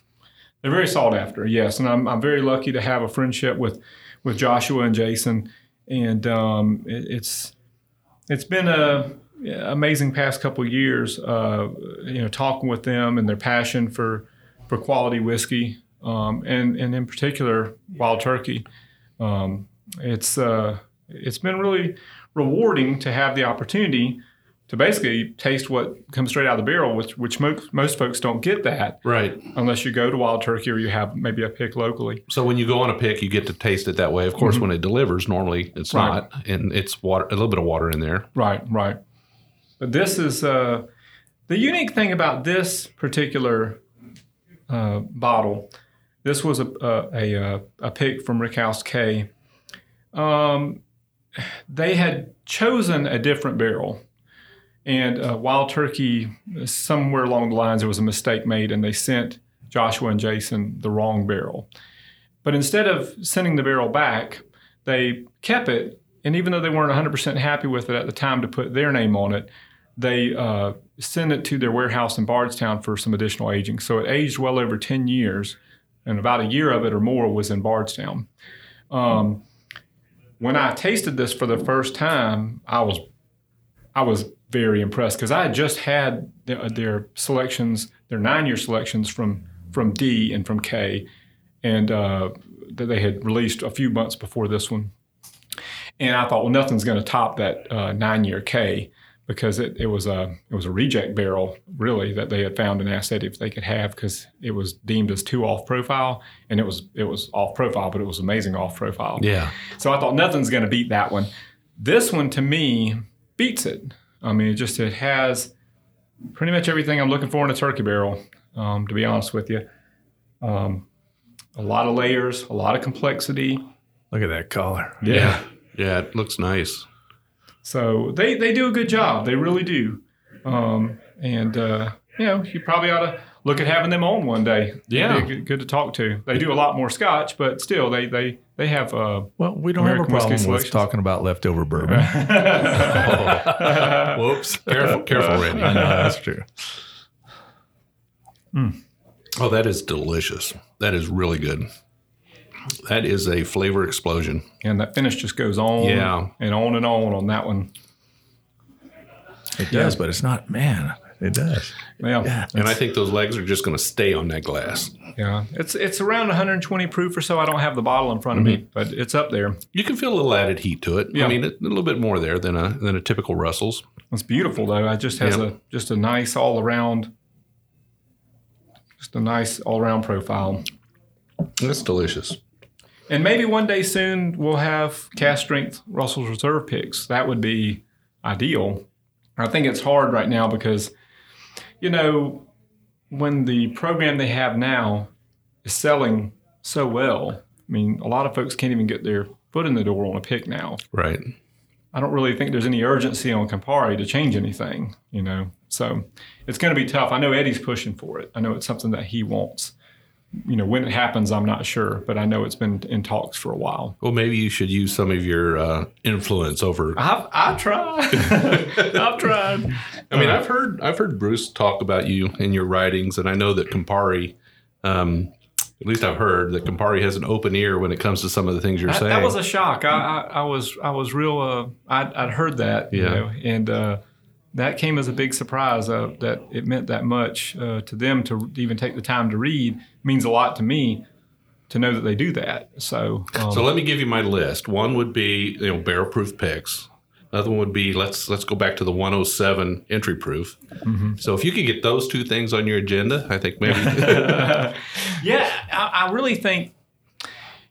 Speaker 1: They're very sought after, yes, and I'm, I'm very lucky to have a friendship with with Joshua and Jason, and um, it, it's it's been a amazing past couple years. Uh, you know, talking with them and their passion for for quality whiskey, um, and and in particular Wild Turkey. Um, it's uh, it's been really rewarding to have the opportunity to basically taste what comes straight out of the barrel, which which most most folks don't get that
Speaker 3: Right.
Speaker 1: unless you go to Wild Turkey or you have maybe a pick locally.
Speaker 3: So when you go on a pick, you get to taste it that way. Of course, when it delivers, normally it's
Speaker 1: Mm-hmm. Right.
Speaker 3: not, and it's water, a little bit of water in there.
Speaker 1: Right, right. But this is uh, the unique thing about this particular uh, bottle. This was a a, a, uh, a pick from Rickhouse K. Um, they had chosen a different barrel, and uh, Wild Turkey somewhere along the lines there was a mistake made, and they sent Joshua and Jason the wrong barrel. But instead of sending the barrel back, they kept it and even though they weren't 100% happy with it at the time to put their name on it, they uh, sent it to their warehouse in Bardstown for some additional aging. So it aged well over 10 years, and about a year of it or more was in Bardstown. Um, when I tasted this for the first time, I was I was very impressed because I had just had their, their selections, their nine-year selections from from D and from K, and uh, that they had released a few months before this one. And I thought, well, nothing's going to top that uh, nine-year K because it, it was a it was a reject barrel really that they had found and asked that if they could have because it was deemed as too off profile and it was it was off profile but it was amazing off profile.
Speaker 3: Yeah.
Speaker 1: So I thought nothing's going to beat that one. This one to me beats it. I mean, it just it has pretty much everything I'm looking for in a turkey barrel. Um, to be honest with you, um, a lot of layers, a lot of complexity.
Speaker 2: Look at that collar.
Speaker 3: Yeah. Yeah. It looks nice.
Speaker 1: So they they do a good job. They really do. Um, and uh, you know, you probably ought to look at having them on one day.
Speaker 3: Yeah.
Speaker 1: It'd be good, good to talk to. They do a lot more Scotch, but still, they they they have. Uh,
Speaker 2: Well, we don't
Speaker 1: American
Speaker 2: have a
Speaker 1: whiskey
Speaker 2: problem with
Speaker 1: selections.
Speaker 2: talking about leftover bourbon.
Speaker 3: Whoops. Careful, careful, Randy.
Speaker 2: I know that's true.
Speaker 3: Oh, that is delicious. That is really good. That is a flavor explosion.
Speaker 1: and that finish just goes on
Speaker 3: Yeah.
Speaker 1: and on and on on that one.
Speaker 2: It does, but it's not. Man, it does.
Speaker 1: Yeah,
Speaker 2: Yeah.
Speaker 3: And I think those legs are just going to stay on that glass.
Speaker 1: yeah. It's it's around 120 proof or so. I don't have the bottle in front of me, mm-hmm. but it's up there.
Speaker 3: You can feel a little added heat to it.
Speaker 1: Yeah.
Speaker 3: I mean, a little bit more there than a than a typical Russell's.
Speaker 1: It's beautiful though. It just has
Speaker 3: Yeah.
Speaker 1: a just a nice all around, just a nice all around profile.
Speaker 3: That's delicious.
Speaker 1: And maybe one day soon we'll have cask strength Russell's Reserve picks. That would be ideal. I think it's hard right now because, you know, when the program they have now is selling so well, I mean, a lot of folks can't even get their foot in the door on a pick now.
Speaker 3: Right.
Speaker 1: I don't really think there's any urgency on Campari to change anything, you know. So it's going to be tough. I know Eddie's pushing for it. I know it's something that he wants. You know, when it happens, I'm not sure, but I know it's been in talks for a while.
Speaker 3: Well, maybe you should use some of your uh, influence over.
Speaker 1: I've I've tried. I've tried.
Speaker 3: I mean, I've heard I've heard Bruce talk about you in your writings, and I know that Campari. Um, at least I've heard that Campari has an open ear when it comes to some of the things you're
Speaker 1: That,
Speaker 3: saying.
Speaker 1: that was a shock. I, I, I was I was real. Uh, I'd, I'd heard that, you
Speaker 3: Yeah.
Speaker 1: know, and uh, that came as a big surprise. Uh, that it meant that much uh, to them to even take the time to read means a lot to me. To know that they do that, so um,
Speaker 3: So let me give you my list. One would be you know barrel proof picks. Another one would be let's let's go back to the 107 entry proof.
Speaker 1: Mm-hmm.
Speaker 3: So if you could get those two things on your agenda, I think maybe
Speaker 1: Yeah, I, I really think,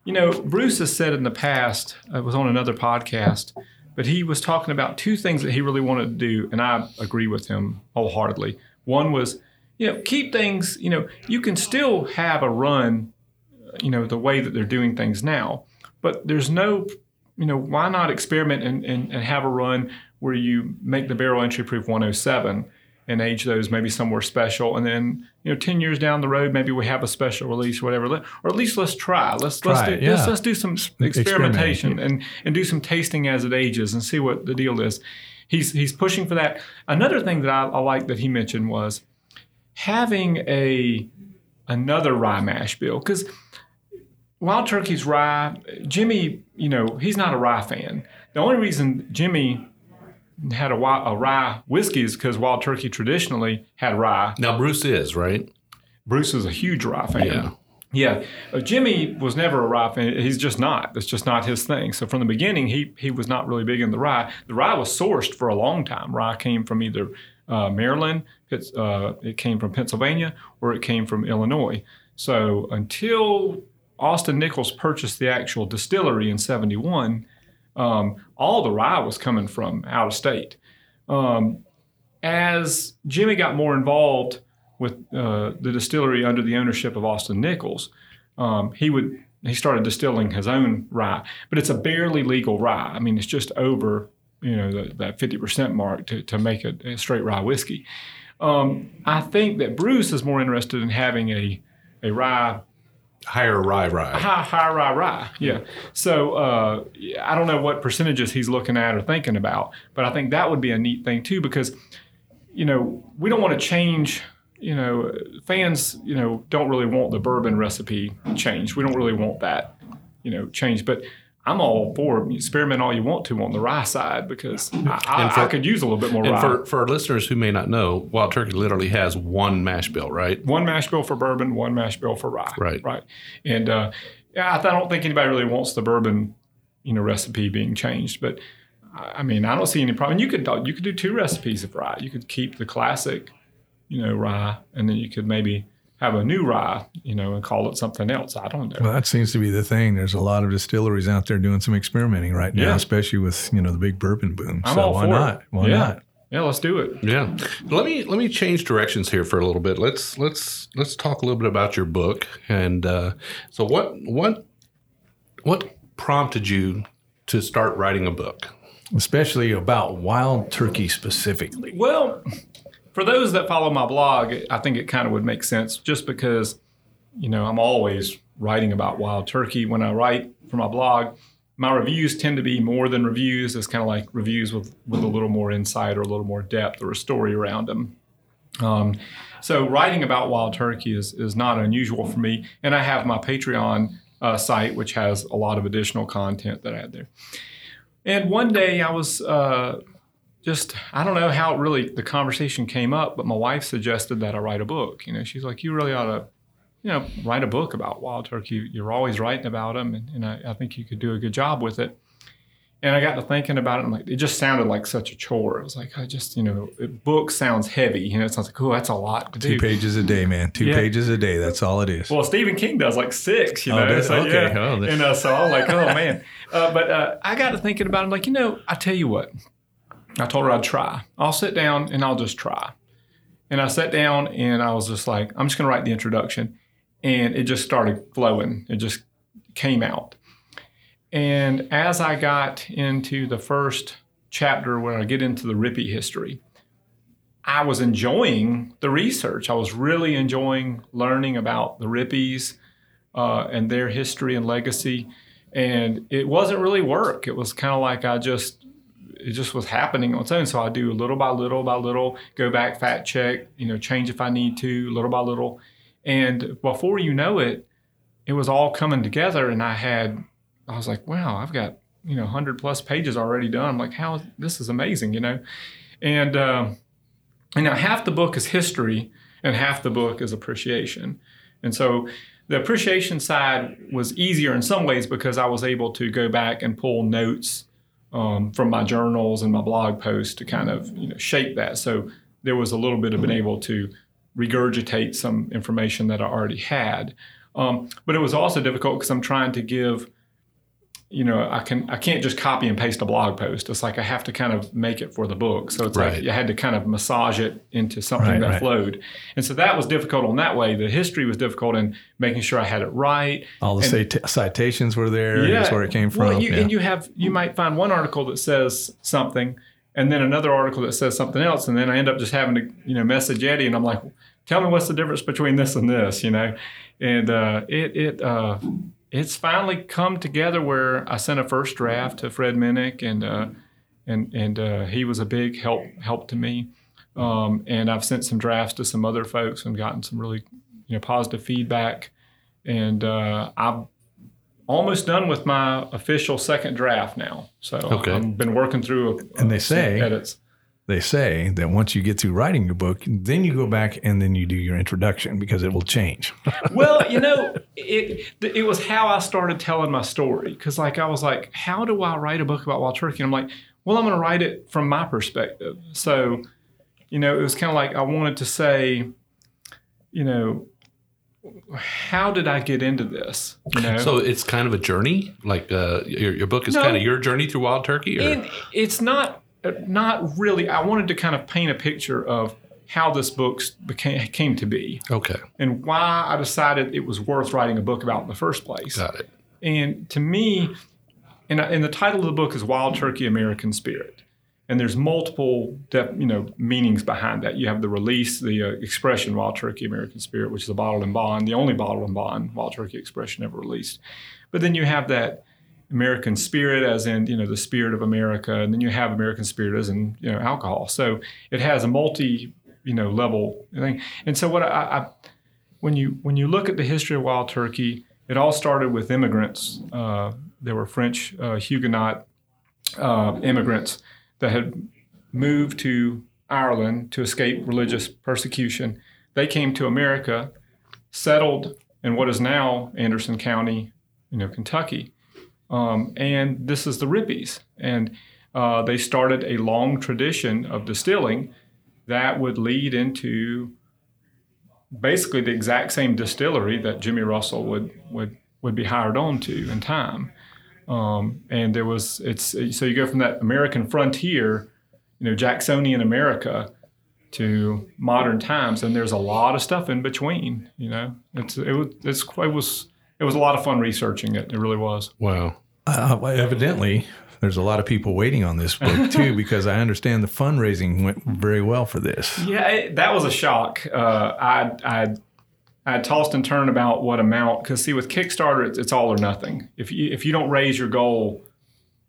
Speaker 1: you know, Bruce has said in the past, I was on another podcast, but he was talking about two things that he really wanted to do, and I agree with him wholeheartedly. One was, you know, keep things, you know, you can still have a run, you know, the way that they're doing things now, but there's no, you know, why not experiment and, and, and have a run where you make the barrel entry proof 107 and age those maybe somewhere special, and then you know, ten years down the road, maybe we have a special release or whatever. Or at least let's try. Let's
Speaker 2: Try
Speaker 1: let's do
Speaker 2: it, yeah.
Speaker 1: let's, let's do some
Speaker 2: Experiment,
Speaker 1: experimentation and and do some tasting as it ages and see what the deal is. He's he's pushing for that. Another thing that I, I like that he mentioned was having a another rye mash bill because Wild Turkey's rye. Jimmy, you know, he's not a rye fan. The only reason Jimmy had a, a rye whiskey is because Wild Turkey traditionally had rye.
Speaker 3: Now Bruce is right.
Speaker 1: Bruce is a huge rye fan.
Speaker 3: Yeah.
Speaker 1: Yeah, Uh, Jimmy was never a rye fan. He's just not. That's just not his thing. So from the beginning, he he was not really big in the rye. The rye was sourced for a long time. Rye came from either uh, Maryland, it's, uh, it came from Pennsylvania, or it came from Illinois. So until Austin Nichols purchased the actual distillery in '71, um, all the rye was coming from out of state. Um, as Jimmy got more involved with uh, the distillery under the ownership of Austin Nichols, um, he would he started distilling his own rye, but it's a barely legal rye. I mean, it's just over you know the, that fifty percent mark to, to make a, a straight rye whiskey. Um, I think that Bruce is more interested in having a a rye
Speaker 3: Higher rye rye.
Speaker 1: high rye rye. Yeah. So uh, I don't know what percentages he's looking at or thinking about, but I think that would be a neat thing too because you know we don't want to change. You know, fans you know don't really want the bourbon recipe changed. We don't really want that you know changed, but. I'm all for experiment all you want to on the rye side because I, I,
Speaker 3: for-
Speaker 1: I could use a little bit more
Speaker 3: And
Speaker 1: rye.
Speaker 3: for, for our listeners who may not know, Wild Turkey literally has one mash bill, right?
Speaker 1: one mash bill for bourbon, one mash bill for rye.
Speaker 3: Right.
Speaker 1: Right. And uh, yeah, I, I don't think anybody really wants the bourbon, you know, recipe being changed. But I I mean, I don't see any problem. You could you could do two recipes of rye. You could keep the classic, you know, rye, and then you could maybe have a new rye, you know, and call it something else. I don't know.
Speaker 2: Well, that seems to be the thing. There's a lot of distilleries out there doing some experimenting right now,
Speaker 1: Yeah.
Speaker 2: especially with you know the big bourbon boom.
Speaker 1: I'm
Speaker 2: so
Speaker 1: all
Speaker 2: why
Speaker 1: for
Speaker 2: not?
Speaker 1: it.
Speaker 2: Why
Speaker 1: yeah.
Speaker 2: not?
Speaker 1: Yeah, let's do it.
Speaker 3: Yeah. Let me let me change directions here for a little bit. Let's let's let's talk a little bit about your book. And uh, so what what what prompted you to start writing a book?
Speaker 2: Especially about wild turkey specifically.
Speaker 1: Well, for those that follow my blog, I think it kind of would make sense just because, you know, I'm always writing about wild turkey. When I write for my blog, my reviews tend to be more than reviews. It's kind of like reviews with, with a little more insight or a little more depth or a story around them. Um, so writing about wild turkey is, is not unusual for me. And I have my Patreon uh, site, which has a lot of additional content that I add there. And one day I was uh, just I don't know how it really the conversation came up, but my wife suggested that I write a book. You know, she's like, you really ought to, you know, write a book about wild turkey. You're always writing about them, and, and I, I think you could do a good job with it. And I got to thinking about it. And like, it just sounded like such a chore. It was like, I just, you know, it, book sounds heavy. You know, it sounds like, oh, that's a lot to
Speaker 2: Two
Speaker 1: do.
Speaker 2: pages a day, man. Two
Speaker 1: Yeah.
Speaker 2: pages a day. That's all it is.
Speaker 1: Well, Stephen King does like six, you
Speaker 2: Oh,
Speaker 1: know.
Speaker 2: does-
Speaker 1: so,
Speaker 2: okay.
Speaker 1: yeah.
Speaker 2: Oh,
Speaker 1: and uh, so I'm like, oh man. Uh, but uh, I got to thinking about it. I'm like, you know, I tell you what. I told her I'd try. I'll sit down and I'll just try. And I sat down and I was just like, I'm just going to write the introduction, and it just started flowing. It just came out. And as I got into the first chapter where I get into the Ripy history, I was enjoying the research. I was really enjoying learning about the Ripys uh, and their history and legacy. And it wasn't really work. It was kind of like I just, it just was happening on its own. So I do a little by little by little, go back, fact check, you know, change if I need to, little by little. And before you know it, it was all coming together. And I had, I was like, wow, I've got, you know, 100 plus pages already done. I'm like, how, this is amazing, you know? And, um, and now half the book is history and half the book is appreciation. And so the appreciation side was easier in some ways because I was able to go back and pull notes um, from my journals and my blog posts to kind of you know, shape that. So there was a little bit of being able to regurgitate some information that I already had. Um, but it was also difficult because I'm trying to give you know, I can I can't just copy and paste a blog post. It's like I have to kind of make it for the book. So it's
Speaker 3: Right.
Speaker 1: like I had to kind of massage it into something
Speaker 2: Right,
Speaker 1: that
Speaker 2: right.
Speaker 1: flowed. And so that was difficult on that way. The history was difficult in making sure I had it right.
Speaker 2: All the
Speaker 1: And-
Speaker 2: cita- citations were there. That's where it came from.
Speaker 1: Well, you,
Speaker 2: yeah.
Speaker 1: and you have you might find one article that says something, and then another article that says something else, and then I end up just having to you know message Eddie, and I'm like, tell me what's the difference between this and this, you know, and uh, it it uh, it's finally come together where I sent a first draft to Fred Minnick, and uh, and and uh, he was a big help help to me. Um, and I've sent some drafts to some other folks and gotten some really you know positive feedback. And uh, I've almost done with my official second draft now. So
Speaker 3: Okay.
Speaker 1: I've been working through a,
Speaker 2: And they say-
Speaker 1: edits.
Speaker 2: They say that once you get through writing your book, then you go back and then you do your introduction because it will change.
Speaker 1: well, you know, it it was how I started telling my story because, like, I was like, how do I write a book about wild turkey? And I'm like, well, I'm going to write it from my perspective. So, you know, it was kind of like I wanted to say, you know, how did I get into this? You know,
Speaker 3: So it's kind of a journey. Like uh, your, your book is
Speaker 1: No.
Speaker 3: kind of your journey through wild turkey, or
Speaker 1: and it's not not really. I wanted to kind of paint a picture of how this book became came to be
Speaker 3: okay,
Speaker 1: and why I decided it was worth writing a book about in the first place.
Speaker 3: got it.
Speaker 1: And to me, and, and the title of the book is Wild Turkey American Spirit. And there's multiple, you know, meanings behind that. You have the release, the uh, expression Wild Turkey American Spirit, which is a bottle and bond, the only bottle and bond Wild Turkey expression ever released. But then you have that American spirit, as in you know the spirit of America, and then you have American spirit as in you know alcohol. So it has a multi you know level thing. And so what I, I when you when you look at the history of wild turkey, it all started with immigrants. Uh, there were French uh, Huguenot uh, immigrants that had moved to Ireland to escape religious persecution. They came to America, settled in what is now Anderson County, you know, Kentucky, um, and this is the Ripys. And uh, they started a long tradition of distilling that would lead into basically the exact same distillery that Jimmy Russell would would would be hired on to in time. Um, and there was it's so you go from that American frontier, you know, Jacksonian America, to modern times, and there's a lot of stuff in between. You know, it's it was it's it was it was a lot of fun researching it. It really was.
Speaker 3: Wow.
Speaker 2: Uh, well, evidently, there's a lot of people waiting on this book too, because I understand the fundraising went very well for this.
Speaker 1: Yeah, it, that was a shock. Uh, I I I tossed and turned about what amount because see with Kickstarter it's, it's all or nothing. If you if you don't raise your goal,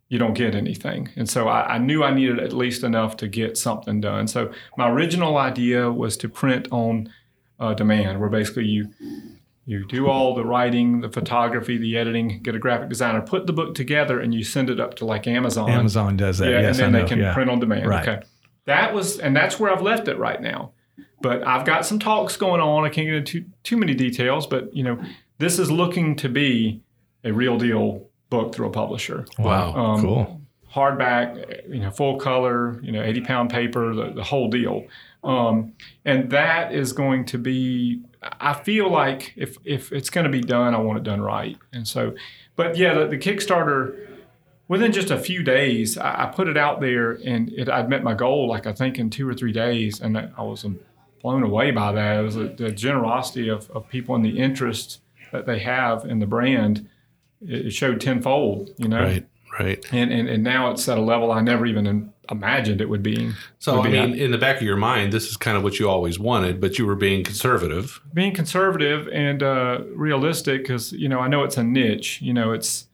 Speaker 1: you don't get anything. And so I, I knew I needed at least enough to get something done. So my original idea was to print on uh, demand, where basically you you do all the writing, the photography, the editing, get a graphic designer, put the book together, and you send it up to like Amazon.
Speaker 2: Amazon does that.
Speaker 1: Yeah,
Speaker 2: yes,
Speaker 1: and then
Speaker 2: I know.
Speaker 1: they can
Speaker 2: yeah.
Speaker 1: print on demand.
Speaker 2: Right.
Speaker 1: Okay. That was, and that's where I've left it right now. But I've got some talks going on. I can't get into too, too many details, but you know, this is looking to be a real deal book through a publisher.
Speaker 3: Wow.
Speaker 1: Um,
Speaker 2: cool.
Speaker 1: Hardback, you know, full color, you know, 80 pound paper, the, the whole deal. Um, and that is going to be, I feel like if, if it's going to be done, I want it done right. And so, but yeah, the, the Kickstarter, within just a few days, I, I put it out there and it, I'd met my goal, like I think in two or three days. And I was blown away by that. It was the, the generosity of, of people and the interest that they have in the brand. It, it showed tenfold, you know?
Speaker 3: Right. Right.
Speaker 1: And, and, and now it's at a level I never even imagined it would be.
Speaker 3: So
Speaker 1: would
Speaker 3: I mean, in the back of your mind, this is kind of what you always wanted, but you were being conservative.
Speaker 1: being conservative and uh, realistic because you know I know it's a niche. You know it's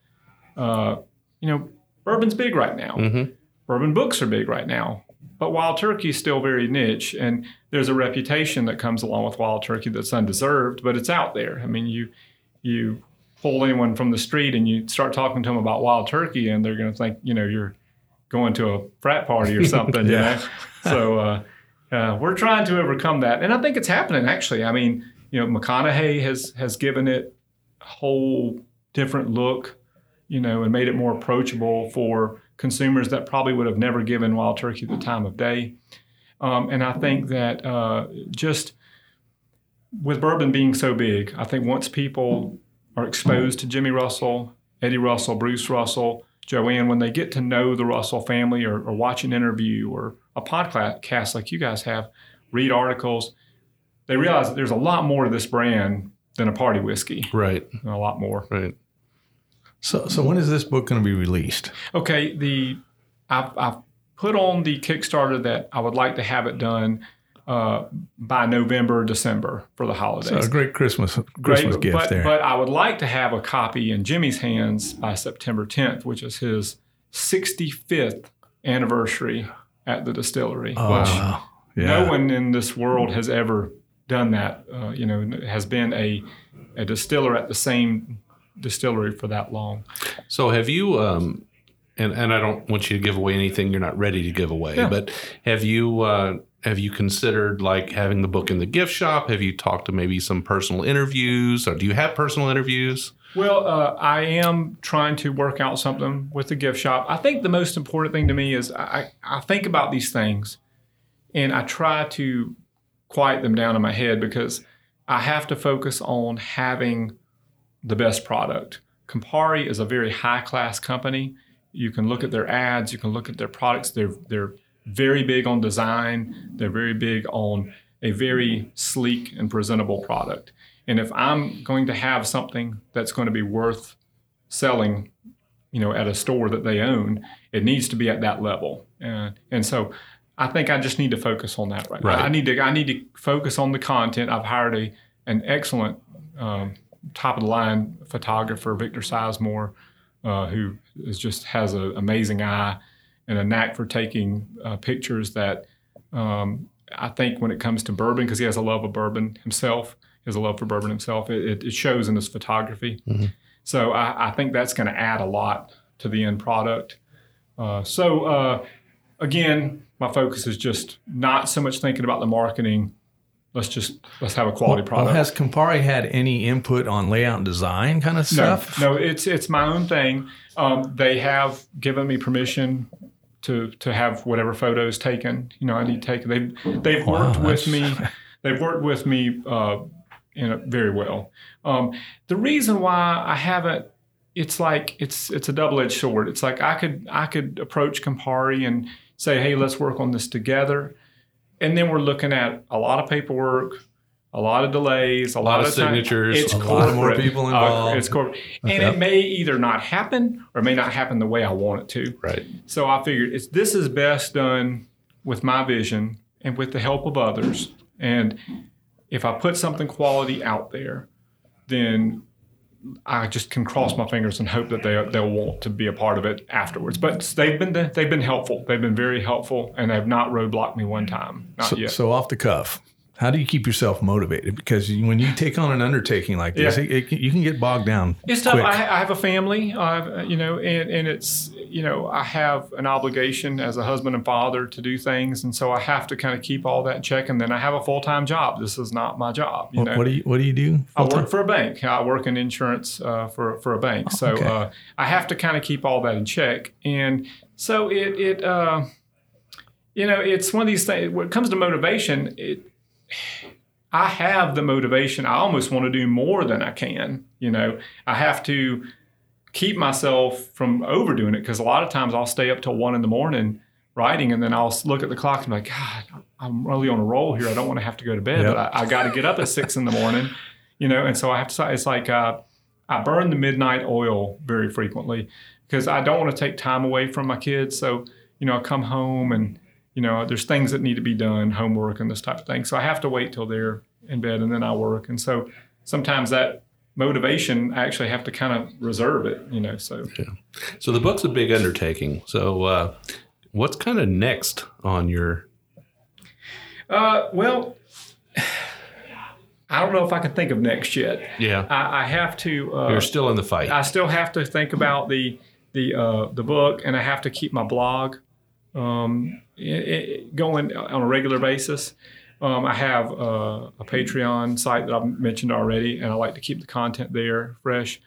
Speaker 1: uh, you know bourbon's big right now.
Speaker 3: Mhm.
Speaker 1: Bourbon books are big right now, but Wild Turkey is still very niche, and there's a reputation that comes along with Wild Turkey that's undeserved, but it's out there. I mean, you you pull anyone from the street and you start talking to them about Wild Turkey, and they're going to think you know you're going to a frat party or something.
Speaker 2: Yeah.
Speaker 1: You know? So. Uh, uh, we're trying to overcome that, and I think it's happening. Actually, I mean, you know, McConaughey has has given it a whole different look, you know, and made it more approachable for consumers that probably would have never given wild turkey the time of day. Um, and I think that uh, just with bourbon being so big, I think once people are exposed to Jimmy Russell Eddie Russell, Bruce Russell, Joanne, when they get to know the Russell family or, or watch an interview or a podcast like you guys have, read articles, they realize that there's a lot more to this brand than a party whiskey.
Speaker 3: Right.
Speaker 1: A lot more.
Speaker 3: Right.
Speaker 2: So, so when is this book going to be released?
Speaker 1: Okay, the I've, I've put on the Kickstarter that I would like to have it done uh, by November, December for the holidays.
Speaker 2: So a great Christmas Christmas
Speaker 1: Great,
Speaker 2: gift
Speaker 1: but,
Speaker 2: there.
Speaker 1: but I would like to have a copy in Jimmy's hands by September 10th, which is his 65th anniversary at the distillery.
Speaker 2: oh,
Speaker 1: which
Speaker 2: wow. yeah.
Speaker 1: no one in this world has ever done that. Uh, you know, has been a a distiller at the same distillery for that long.
Speaker 3: So have you um and and I don't want you to give away anything you're not ready to give away,
Speaker 1: Yeah.
Speaker 3: but have you uh have you considered like having the book in the gift shop? Have you talked to maybe some personal interviews or do you have personal interviews?
Speaker 1: Well, uh, I am trying to work out something with the gift shop. I think the most important thing to me is I, I think about these things and I try to quiet them down in my head because I have to focus on having the best product. Campari is a very high class company. You can look at their ads, you can look at their products. They're, they're very big on design, they're very big on a very sleek and presentable product. And if I'm going to have something that's going to be worth selling, you know, at a store that they own, it needs to be at that level. And and so I think I just need to focus on that right,
Speaker 3: Right.
Speaker 1: now. I need to I need to focus on the content. I've hired a an excellent um, top of the line photographer, Victor Sizemore, uh, who is just has an amazing eye and a knack for taking uh, pictures that um, I think when it comes to bourbon, because he has a love of bourbon himself, he has a love for bourbon himself, it, it, shows in his photography. So I, I think that's going to add a lot to the end product. Uh, so uh, again, my focus is just not so much thinking about the marketing. Let's just let's have a quality
Speaker 2: Well,
Speaker 1: product.
Speaker 2: has Campari had any input on layout and design kind of stuff?
Speaker 1: no, no it's it's my own thing. Um, they have given me permission to to have whatever photos taken. You know, I need taken. They've they've
Speaker 2: Wow,
Speaker 1: worked with me. They've worked with me uh, in a, very well. Um, the reason why I haven't, it's like it's it's a double edged sword. It's like I could I could approach Campari and say, hey, let's work on this together, and then we're looking at a lot of paperwork. A lot of delays, a,
Speaker 3: lot of signatures,
Speaker 1: It's
Speaker 2: a lot of more
Speaker 1: corporate.
Speaker 2: people
Speaker 1: Uh,
Speaker 2: involved.
Speaker 1: it's corporate, and it may either not happen or it may not happen the way I want it to.
Speaker 3: Right.
Speaker 1: So I figured it's this is best done with my vision and with the help of others. And if I put something quality out there, then I just can cross my fingers and hope that they they'll want to be a part of it afterwards. But they've been they've been helpful. They've been very helpful, and they've not roadblocked me one time. Not
Speaker 2: So,
Speaker 1: yet.
Speaker 2: so off the cuff, how do you keep yourself motivated? Because when you take on an undertaking like this,
Speaker 1: Yeah.
Speaker 2: it, it, you can get bogged down.
Speaker 1: It's tough. I, I have a family, uh, you know, and, and it's, you know, I have an obligation as a husband and father to do things. And so I have to kind of keep all that in check. And then I have a full time job. This is not my job. You
Speaker 2: what,
Speaker 1: know,
Speaker 2: what do you What do you do?
Speaker 1: I
Speaker 2: full-time?
Speaker 1: work for a bank. I work in insurance uh, for, for a bank. so
Speaker 2: okay.
Speaker 1: uh, I have to kind of keep all that in check. And so it, it uh, you know, it's one of these things. When it comes to motivation, it, I have the motivation. I almost want to do more than I can. You know, I have to keep myself from overdoing it because a lot of times I'll stay up till one in the morning writing and then I'll look at the clock and be like, God, I'm really on a roll here. I don't want to have to go to bed,
Speaker 2: Yep.
Speaker 1: but I, I got to get up at six in the morning, you know, and so I have to, it's like, uh, I burn the midnight oil very frequently because I don't want to take time away from my kids. So, you know, I come home and, you know, there's things that need to be done, homework and this type of thing. So I have to wait till they're in bed and then I work. And so sometimes that motivation, I actually have to kind of reserve it, you know, so. yeah.
Speaker 3: So the book's a big undertaking. So uh what's kind of next on your
Speaker 1: Uh, well, I don't know if I can think of next yet.
Speaker 3: yeah,
Speaker 1: I, I have to. Uh,
Speaker 3: you're still in the fight.
Speaker 1: I still have to think about the the uh, the book, and I have to keep my blog um, going on a regular basis. Um, I have uh, a Patreon site that I've mentioned already, and I like to keep the content there fresh.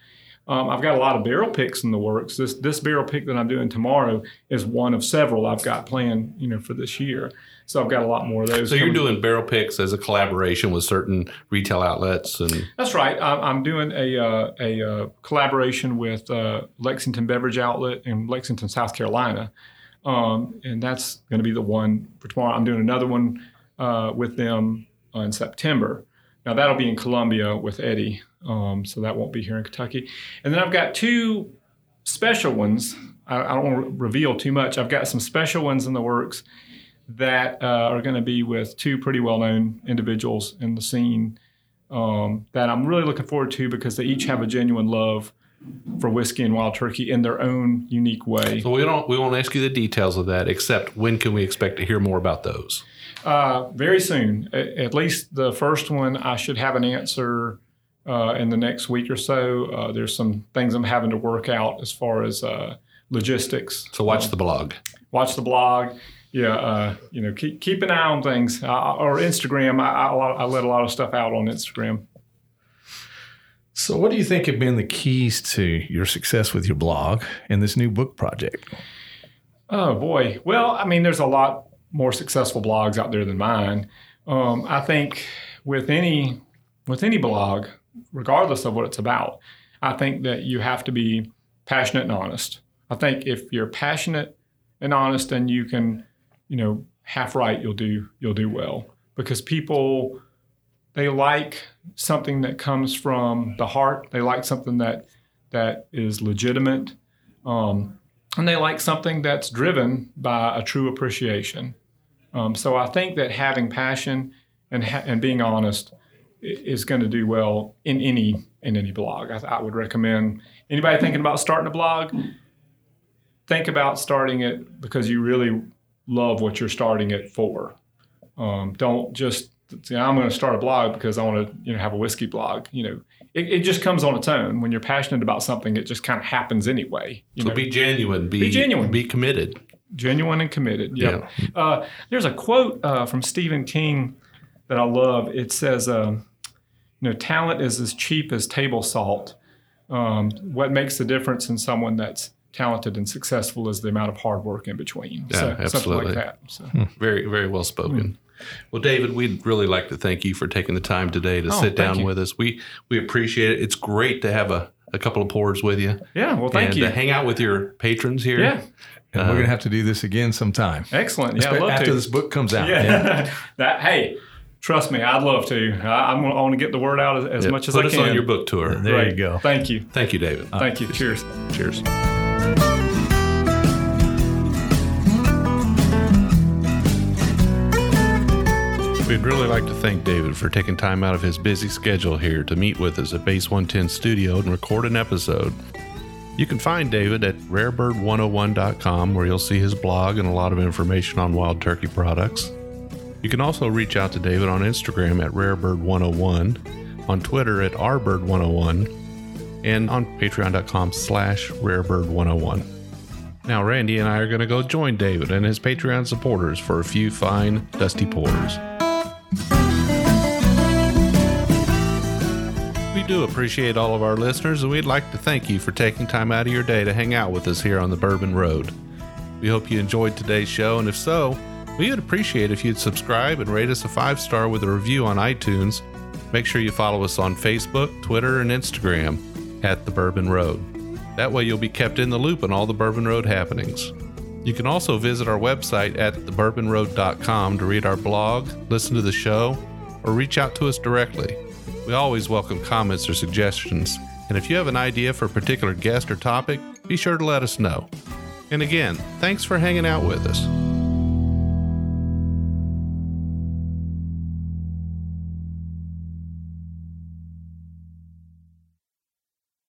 Speaker 1: Um, I've got a lot of barrel picks in the works. This this barrel pick that I'm doing tomorrow is one of several I've got planned, you know, for this year. So I've got a lot more of those.
Speaker 3: So you're doing barrel picks as a collaboration with certain retail outlets, and
Speaker 1: That's right. I, I'm doing a uh, a uh, collaboration with uh, Lexington Beverage Outlet in Lexington, South Carolina, um, and that's going to be the one for tomorrow. I'm doing another one uh, with them in September. Now that'll be in Columbia with Eddie, um, so that won't be here in Kentucky. And then I've got two special ones. I, I don't want to reveal too much. I've got some special ones in the works that uh, are going to be with two pretty well-known individuals in the scene um, that I'm really looking forward to because they each have a genuine love for whiskey and wild turkey in their own unique way.
Speaker 3: so we don't we won't ask you the details of that. Except when can we expect to hear more about those?
Speaker 1: Uh, very soon, A- at least the first one, I should have an answer uh, in the next week or so. Uh, there's some things I'm having to work out as far as uh, logistics.
Speaker 3: So watch the blog.
Speaker 1: Watch the blog. Yeah, uh, you know, keep, keep an eye on things. Uh, or Instagram. I, I, I let a lot of stuff out on Instagram.
Speaker 2: So, what do you think have been the keys to your success with your blog and this new book project?
Speaker 1: Oh boy. Well, I mean, there's a lot more successful blogs out there than mine. Um, I think with any with any blog, regardless of what it's about, I think that you have to be passionate and honest. I think if you're passionate and honest, and you can, you know, half right, you'll do you'll do well because people they like something that comes from the heart. They like something that that is legitimate. Um, and they like something that's driven by a true appreciation. Um, so I think that having passion and ha- and being honest is going to do well in any in any blog. I, I would recommend anybody thinking about starting a blog, think about starting it because you really love what you're starting it for. Um, don't just say I'm going to start a blog because I want to you know have a whiskey blog. You know, it, it just comes on its own. When you're passionate about something, it just kind of happens anyway. You
Speaker 3: So
Speaker 1: know?
Speaker 3: be genuine. Be,
Speaker 1: Be genuine.
Speaker 3: Be committed.
Speaker 1: genuine and committed. Yeah. Uh, there's a quote uh, from Stephen King that I love. It says, um, "You know, talent is as cheap as table salt. Um, what makes the difference in someone that's talented and successful is the amount of hard work in between.
Speaker 3: Yeah,
Speaker 1: so, Something like that. So,
Speaker 3: Very, very well spoken. Well, David, we'd really like to thank you for taking the time today to
Speaker 1: Oh,
Speaker 3: sit down
Speaker 1: you.
Speaker 3: with us. We we appreciate it. It's great to have a, a couple of pours with you.
Speaker 1: yeah. Well, thank
Speaker 3: and
Speaker 1: you.
Speaker 3: To hang out with your patrons here.
Speaker 1: yeah.
Speaker 2: And we're uh, going to have to do this again sometime.
Speaker 1: Excellent. Yeah. I'd love
Speaker 2: After
Speaker 1: to.
Speaker 2: this book comes out.
Speaker 1: yeah. that. Hey. Trust me, I'd love to. I, I'm gonna, I want to get the word out as, as
Speaker 3: Yeah,
Speaker 1: much as
Speaker 3: Put
Speaker 1: I
Speaker 3: us
Speaker 1: can.
Speaker 3: on your book tour.
Speaker 2: There
Speaker 1: Great.
Speaker 2: you go.
Speaker 1: Thank you.
Speaker 3: Thank you, David.
Speaker 1: Thank you. Cheers.
Speaker 3: Cheers. We'd really like to thank David for taking time out of his busy schedule here to meet with us at Base 110 Studio and record an episode. You can find David at rarebird101.com where you'll see his blog and a lot of information on wild turkey products. You can also reach out to David on Instagram at rarebird101, on Twitter at rbird101, and on patreon.com slash rarebird101. Now, Randy and I are going to go join David and his Patreon supporters for a few fine, dusty pours. We do appreciate all of our listeners, and we'd like to thank you for taking time out of your day to hang out with us here on the Bourbon Road. We hope you enjoyed today's show, and if so, we would appreciate if you'd subscribe and rate us a five star with a review on iTunes. Make sure you follow us on Facebook, Twitter, and Instagram at the Bourbon Road. That way, you'll be kept in the loop on all the Bourbon Road happenings. You can also visit our website at thebourbonroad.com to read our blog, listen to the show, or reach out to us directly. We always welcome comments or suggestions, and if you have an idea for a particular guest or topic, be sure to let us know. And again, thanks for hanging out with us.